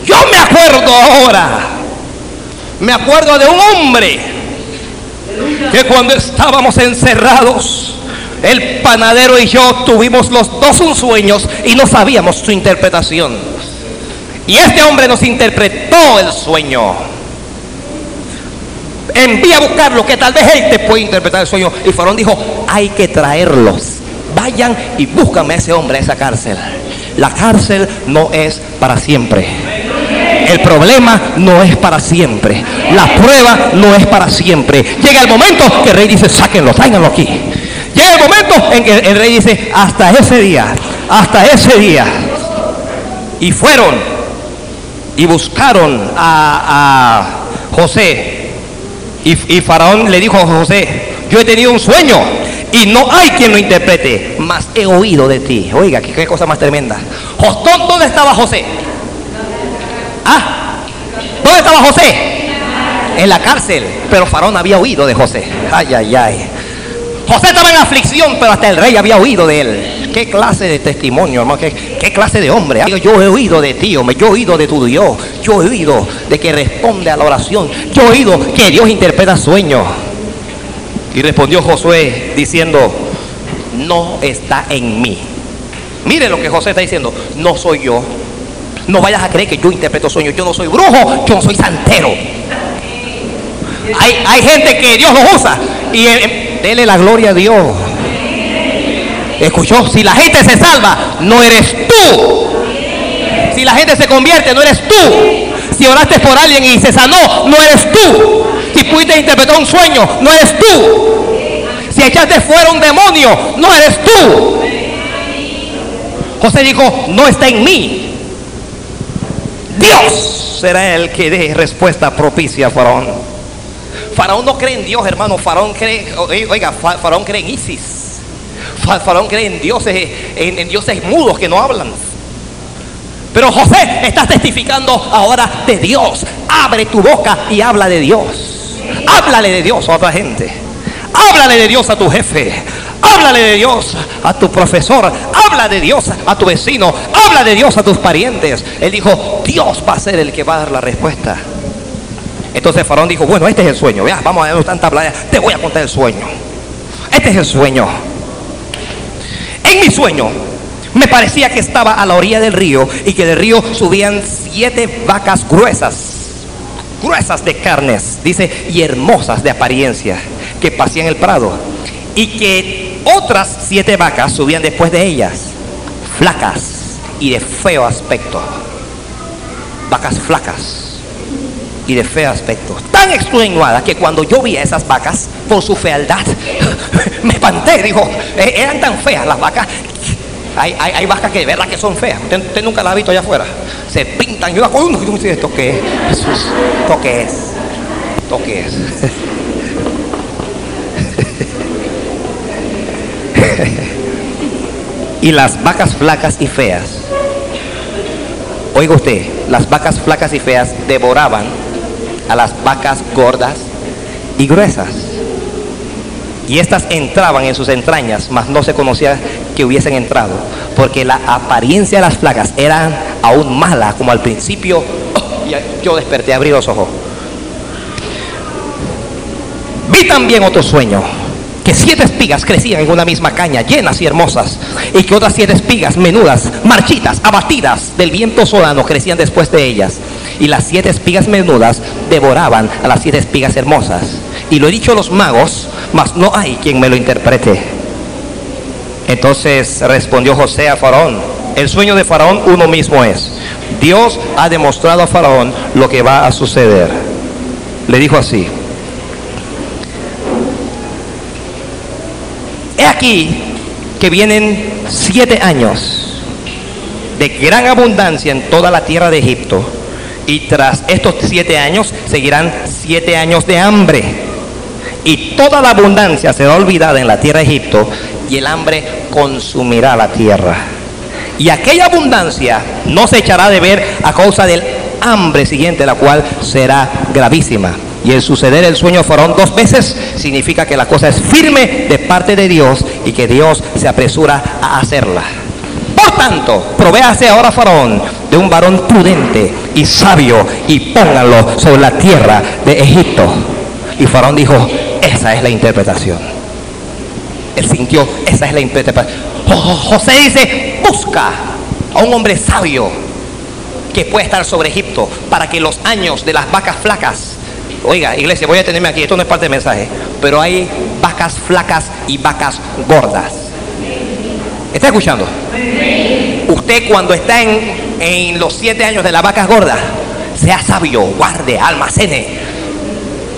Yo me acuerdo ahora. Me acuerdo de un hombre que cuando estábamos encerrados, el panadero y yo tuvimos los dos un sueños y no sabíamos su interpretación. Y este hombre nos interpretó el sueño envía a buscarlo, que tal vez él te puede interpretar el sueño. Y Faraón dijo, hay que traerlos. Vayan y búscame a ese hombre a esa cárcel. La cárcel no es para siempre. el problema no es para siempre. La prueba no es para siempre. Llega el momento que el rey dice, sáquenlo, tráiganlo aquí. Llega el momento en que el rey dice, hasta ese día, hasta ese día. Y fueron y buscaron a, José. Y, Faraón le dijo a José, yo he tenido un sueño y no hay quien lo interprete, mas he oído de ti. Oiga, qué, cosa más tremenda. ¿Dónde estaba José? ¿Ah? ¿Dónde estaba José? En la cárcel. Pero Faraón había oído de José. Ay, ay, ay. José estaba en aflicción, pero hasta el rey había oído de él. ¿Qué clase de testimonio, hermano? ¿Qué, clase de hombre? Yo he oído de ti, hombre. Yo he oído de tu Dios. Yo he oído de que responde a la oración. Yo he oído que Dios interpreta sueños. Y respondió Josué diciendo, no está en mí. Mire lo que José está diciendo, no soy yo. No vayas a creer que yo interpreto sueños. Yo no soy brujo, yo no soy santero. Hay, gente que Dios los usa y eh, dele la gloria a Dios. Escuchó, si la gente se salva, no eres tú. Si la gente se convierte, no eres tú. Si oraste por alguien y se sanó, no eres tú. Si pudiste interpretar un sueño, no eres tú. Si echaste fuera un demonio, no eres tú. José dijo, no está en mí. Dios será el que dé respuesta propicia a Faraón. Faraón no cree en Dios, hermano. Faraón cree, oiga, Faraón cree en Isis. Faraón cree en dioses, en, dioses mudos que no hablan. Pero José está testificando ahora de Dios. Abre tu boca y habla de Dios. Háblale de Dios a otra gente. Háblale de Dios a tu jefe. Háblale de Dios a tu profesor. Habla de Dios a tu vecino. Habla de Dios a tus parientes. Él dijo, Dios va a ser el que va a dar la respuesta. Entonces Faraón dijo, bueno, este es el sueño. Ya, vamos a ver tanta playa. Te voy a contar el sueño. Este es el sueño. En mi sueño me parecía que estaba a la orilla del río y que del río subían siete vacas gruesas gruesas de carnes, dice, y hermosas de apariencia, que pasían el prado. Y que otras siete vacas subían después de ellas, flacas y de feo aspecto. Vacas flacas y de feo aspecto. Tan extenuadas que cuando yo vi a esas vacas, por su fealdad, me espanté. Dijo, eh, eran tan feas las vacas hay, hay, vacas que de verdad que son feas. Usted, nunca las ha visto allá afuera. Se pintan. Yo la uno y dice, ¿esto qué es? ¿Esto qué es? ¿Esto qué es? y las vacas flacas y feas. Oiga usted, las vacas flacas y feas devoraban a las vacas gordas y gruesas. Y estas entraban en sus entrañas, mas no se conocía que hubiesen entrado, porque la apariencia de las placas eran aún mala, como al principio. Oh, yo desperté, abrí los ojos. Vi también otro sueño, que siete espigas crecían en una misma caña, llenas y hermosas, y que otras siete espigas menudas, marchitas, abatidas del viento solano, crecían después de ellas. Y las siete espigas menudas devoraban a las siete espigas hermosas. Y lo he dicho a los magos, mas no hay quien me lo interprete. Entonces respondió José a Faraón, el sueño de Faraón uno mismo es. Dios ha demostrado a Faraón lo que va a suceder. Le dijo así. He aquí que vienen siete años de gran abundancia en toda la tierra de Egipto. Y tras estos siete años seguirán siete años de hambre. Y toda la abundancia será olvidada en la tierra de Egipto y el hambre consumirá la tierra. Y aquella abundancia no se echará de ver a causa del hambre siguiente, la cual será gravísima. Y el suceder el sueño fueron dos veces significa que la cosa es firme de parte de Dios y que Dios se apresura a hacerla. Tanto, provéase ahora Faraón de un varón prudente y sabio y pónganlo sobre la tierra de Egipto. Y Faraón dijo, esa es la interpretación. Él sintió, esa es la interpretación. José dice, busca a un hombre sabio que pueda estar sobre Egipto para que los años de las vacas flacas, oiga, iglesia, voy a tenerme aquí, esto no es parte del mensaje, pero hay vacas flacas y vacas gordas. ¿Está escuchando? Usted cuando está en, en los siete años de las vacas gordas, sea sabio, guarde, almacene,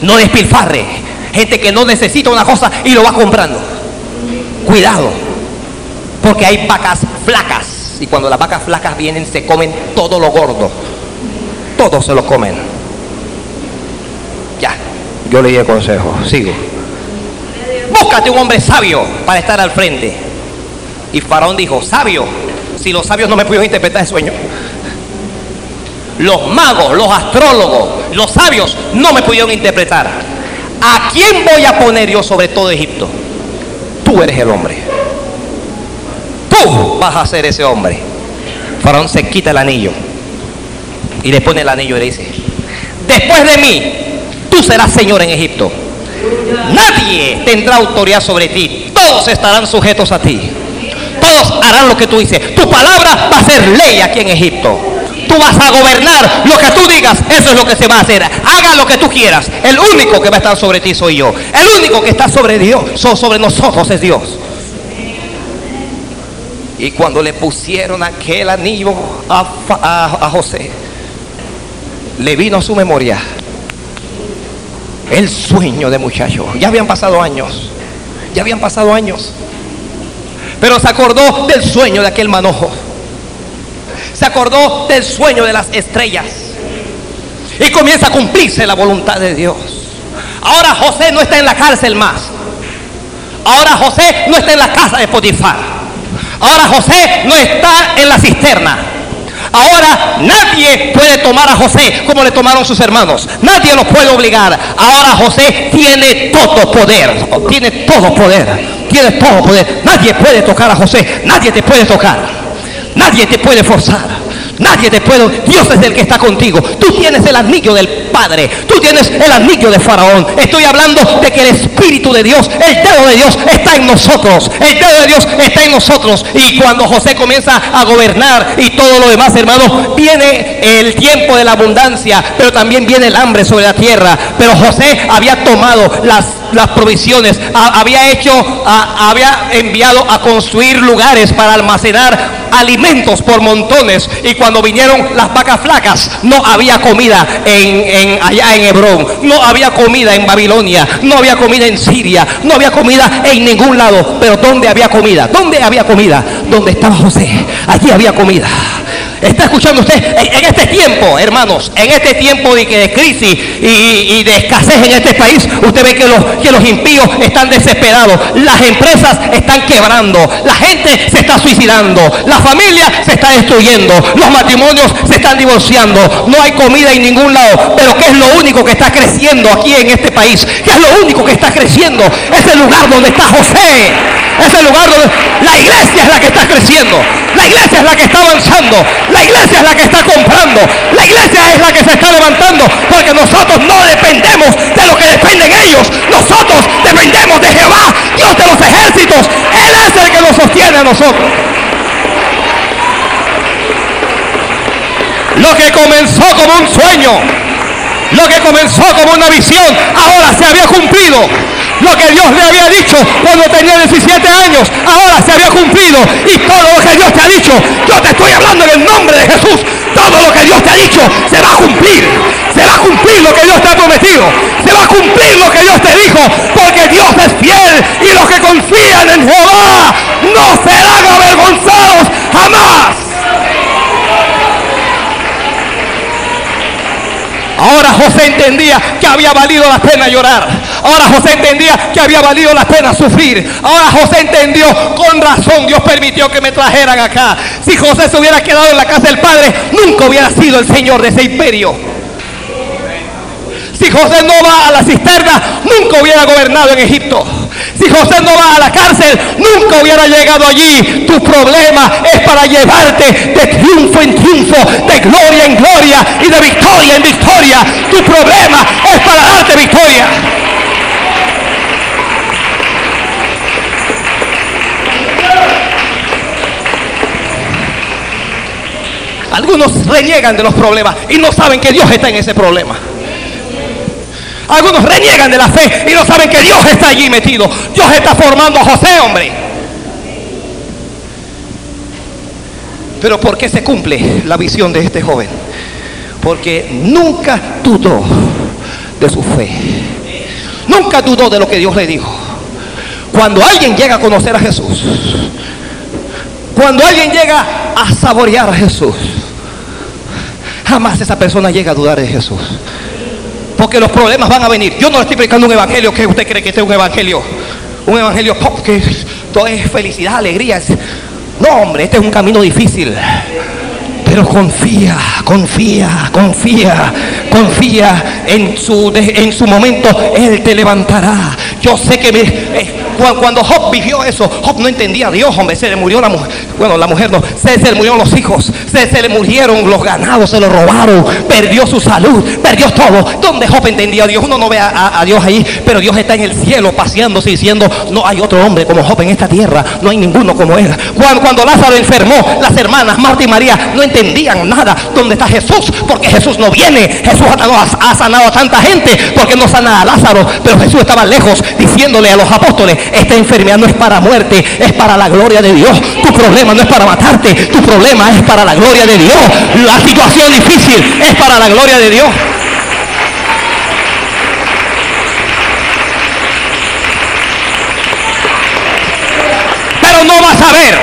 no despilfarre. Gente que no necesita una cosa y lo va comprando. Cuidado, porque hay vacas flacas y cuando las vacas flacas vienen se comen todo lo gordo. Todos se lo comen. Ya, yo le di el consejo, sigo. Búscate un hombre sabio para estar al frente. Y Faraón dijo, sabio, si los sabios no me pudieron interpretar el sueño. Los magos, los astrólogos, los sabios no me pudieron interpretar. ¿A quién voy a poner yo sobre todo Egipto? Tú eres el hombre. Tú vas a ser ese hombre. Faraón se quita el anillo y le pone el anillo y le dice, después de mí, tú serás señor en Egipto. Nadie tendrá autoridad sobre ti. Todos estarán sujetos a ti. Todos harán lo que tú dices. Tu palabra va a ser ley aquí en Egipto. Tú vas a gobernar lo que tú digas, eso es lo que se va a hacer. Haga lo que tú quieras. El único que va a estar sobre ti soy yo. El único que está sobre Dios, sobre nosotros es Dios. Y cuando le pusieron aquel anillo a, a, José, le vino a su memoria el sueño de muchacho. Ya habían pasado años. Ya habían pasado años. Pero se acordó del sueño de aquel manojo. Se acordó del sueño de las estrellas. Y comienza a cumplirse la voluntad de Dios. Ahora José no está en la cárcel más. Ahora José no está en la casa de Potifar. Ahora José no está en la cisterna. Ahora nadie puede tomar a José como le tomaron sus hermanos. Nadie lo puede obligar. Ahora José tiene todo poder. Tiene todo poder. Tiene todo poder. Nadie puede tocar a José. Nadie te puede tocar. Nadie te puede forzar. Nadie te puede. Dios es el que está contigo. Tú tienes el anillo del Padre. Tú tienes el anillo de Faraón. Estoy hablando de que el Espíritu de Dios, el dedo de Dios está en nosotros. El dedo de Dios está en nosotros. Y cuando José comienza a gobernar y todo lo demás, hermanos, viene el tiempo de la abundancia, pero también viene el hambre sobre la tierra. Pero José había tomado las, las provisiones, había hecho, había enviado a construir lugares para almacenar alimentos por montones. Y cuando vinieron las vacas flacas, no había comida en, allá en Hebrón, no había comida en Babilonia, no había comida en Siria, no había comida en ningún lado. Pero ¿dónde había comida? ¿Dónde había comida? Donde estaba José. Allí había comida. ¿Está escuchando usted? En, este tiempo, hermanos, en este tiempo de, de crisis y, de escasez en este país, usted ve que los, que los impíos están desesperados, las empresas están quebrando, la gente se está suicidando, la familia se está destruyendo, los matrimonios se están divorciando, no hay comida en ningún lado, pero ¿qué es lo único que está creciendo aquí en este país? ¿Qué es lo único que está creciendo? Es el lugar donde está José, es el lugar donde la iglesia es la que está creciendo, la iglesia es la que está avanzando, la iglesia es la que está comprando. La iglesia es la que se está levantando. Porque nosotros no dependemos de lo que dependen ellos. Nosotros dependemos de Jehová, Dios de los ejércitos. Él es el que nos sostiene a nosotros. Lo que comenzó como un sueño, lo que comenzó como una visión, ahora se había cumplido. Lo que Dios le había dicho cuando tenía 17 años, ahora se había cumplido. Y todo lo que Dios te ha dicho, yo te estoy hablando en el nombre de Jesús. Todo lo que Dios te ha dicho se va a cumplir. Se va a cumplir lo que Dios te ha prometido. Se va a cumplir lo que Dios te dijo. Porque Dios es fiel. Y los que confían en Jehová no serán avergonzados jamás. Ahora José entendía que había valido la pena llorar. Ahora José entendía que había valido la pena sufrir. Ahora José entendió con razón. Dios permitió que me trajeran acá. Si José se hubiera quedado en la casa del Padre, nunca hubiera sido el Señor de ese imperio. Si José no va a la cisterna, nunca hubiera gobernado en Egipto. Si José no va a la cárcel, nunca hubiera llegado allí. Tu problema es para llevarte de triunfo en triunfo, de gloria en gloria y de victoria en victoria. Tu problema es para darte victoria. Algunos reniegan de los problemas y no saben que Dios está en ese problema. Algunos reniegan de la fe y no saben que Dios está allí metido. Dios está formando a José, hombre. Pero ¿por qué se cumple la visión de este joven? Porque nunca dudó de su fe. Nunca dudó de lo que Dios le dijo. Cuando alguien llega a conocer a Jesús, cuando alguien llega a saborear a Jesús, jamás esa persona llega a dudar de Jesús. Porque los problemas van a venir. Yo no le estoy predicando un evangelio que usted cree que este es un evangelio. Un evangelio pop que todo es felicidad, alegría. No, hombre, este es un camino difícil. Pero confía, confía, confía, confía en su, en su momento. Él te levantará. Yo sé que me, eh, cuando Job vivió eso, Job no entendía a Dios, hombre. Se le murió la mujer. Bueno, la mujer no. Se, le murieron los hijos. Se, se, le murieron los ganados. Se lo robaron. Perdió su salud. Perdió todo. ¿Dónde Job entendía a Dios? Uno no ve a, Dios ahí. Pero Dios está en el cielo paseándose diciendo: No hay otro hombre como Job en esta tierra. No hay ninguno como él. Cuando, cuando Lázaro enfermó, las hermanas Marta y María no entendían nada. ¿Dónde está Jesús? Porque Jesús no viene. Jesús ha, ha sanado a tanta gente. Porque no sana a Lázaro. Pero Jesús estaba lejos diciéndole a los apóstoles: esta enfermedad no es para muerte, es para la gloria de Dios. Tu problema no es para matarte, tu problema es para la gloria de Dios. La situación difícil es para la gloria de Dios. Pero no vas a ver,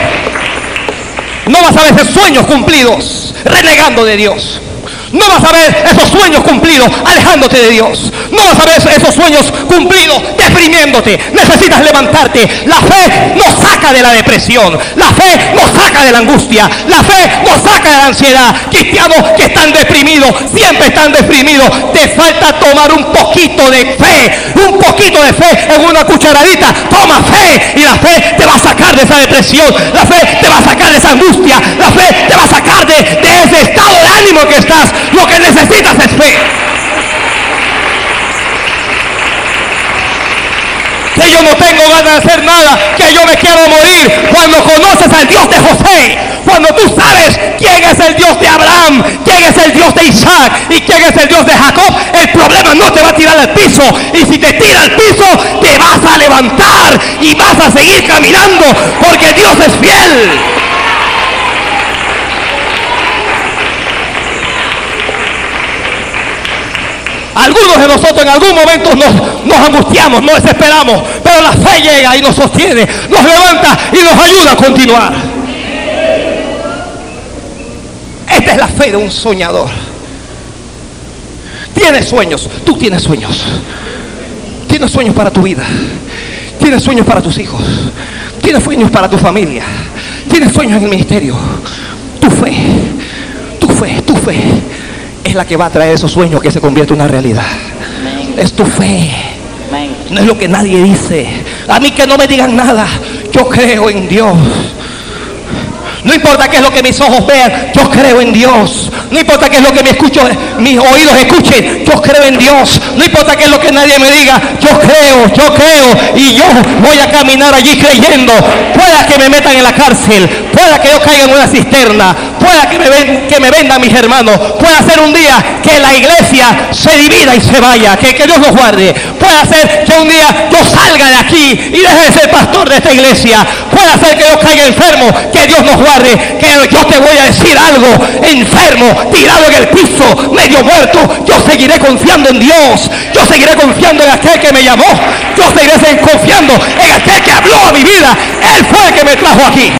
no vas a ver esos sueños cumplidos renegando de Dios. No vas a ver esos sueños cumplidos alejándote de Dios. No vas a ver esos sueños cumplidos deprimiéndote. Necesitas levantarte. La fe nos saca de la depresión. La fe nos saca de la angustia. La fe nos saca de la ansiedad. Cristianos que están deprimidos, siempre están deprimidos. Te falta tomar un poquito de fe. Un poquito de fe en una cucharadita. Toma fe y la fe te va a sacar de esa depresión. La fe te va a sacar de esa angustia. La fe te va a sacar de, ese estado de ánimo que estás. Lo que necesitas es fe. Que yo no tengo ganas de hacer nada, que yo me quiero morir. Cuando conoces al Dios de José, cuando tú sabes quién es el Dios de Abraham, quién es el Dios de Isaac y quién es el Dios de Jacob, el problema no te va a tirar al piso. Y si te tira al piso, te vas a levantar y vas a seguir caminando porque Dios es fiel. Algunos de nosotros en algún momento nos, angustiamos, nos desesperamos, pero la fe llega y nos sostiene, nos levanta y nos ayuda a continuar. Esta es la fe de un soñador. Tienes sueños, tú tienes sueños. Tienes sueños para tu vida. Tienes sueños para tus hijos. Tienes sueños para tu familia. Tienes sueños en el ministerio. Tu fe, tu fe, tu fe es la que va a traer esos sueños que se convierten en una realidad. Es tu fe. No es lo que nadie dice. A mí que no me digan nada. Yo creo en Dios. No importa qué es lo que mis ojos vean, yo creo en Dios. No importa qué es lo que me escucho, mis oídos escuchen, yo creo en Dios. No importa qué es lo que nadie me diga, yo creo, yo creo. Y yo voy a caminar allí creyendo. Pueda que me metan en la cárcel, pueda que yo caiga en una cisterna, pueda que me, ven, que me vendan mis hermanos, pueda ser un día que la iglesia se divida y se vaya, que, que Dios nos guarde. Puede ser que un día yo salga de aquí y deje de ser pastor de esta iglesia. Puede ser que yo caiga enfermo, que Dios nos guarde que yo te voy a decir algo, enfermo, tirado en el piso, medio muerto, yo seguiré confiando en Dios, yo seguiré confiando en aquel que me llamó, yo seguiré confiando en aquel que habló a mi vida, Él fue el que me trajo aquí.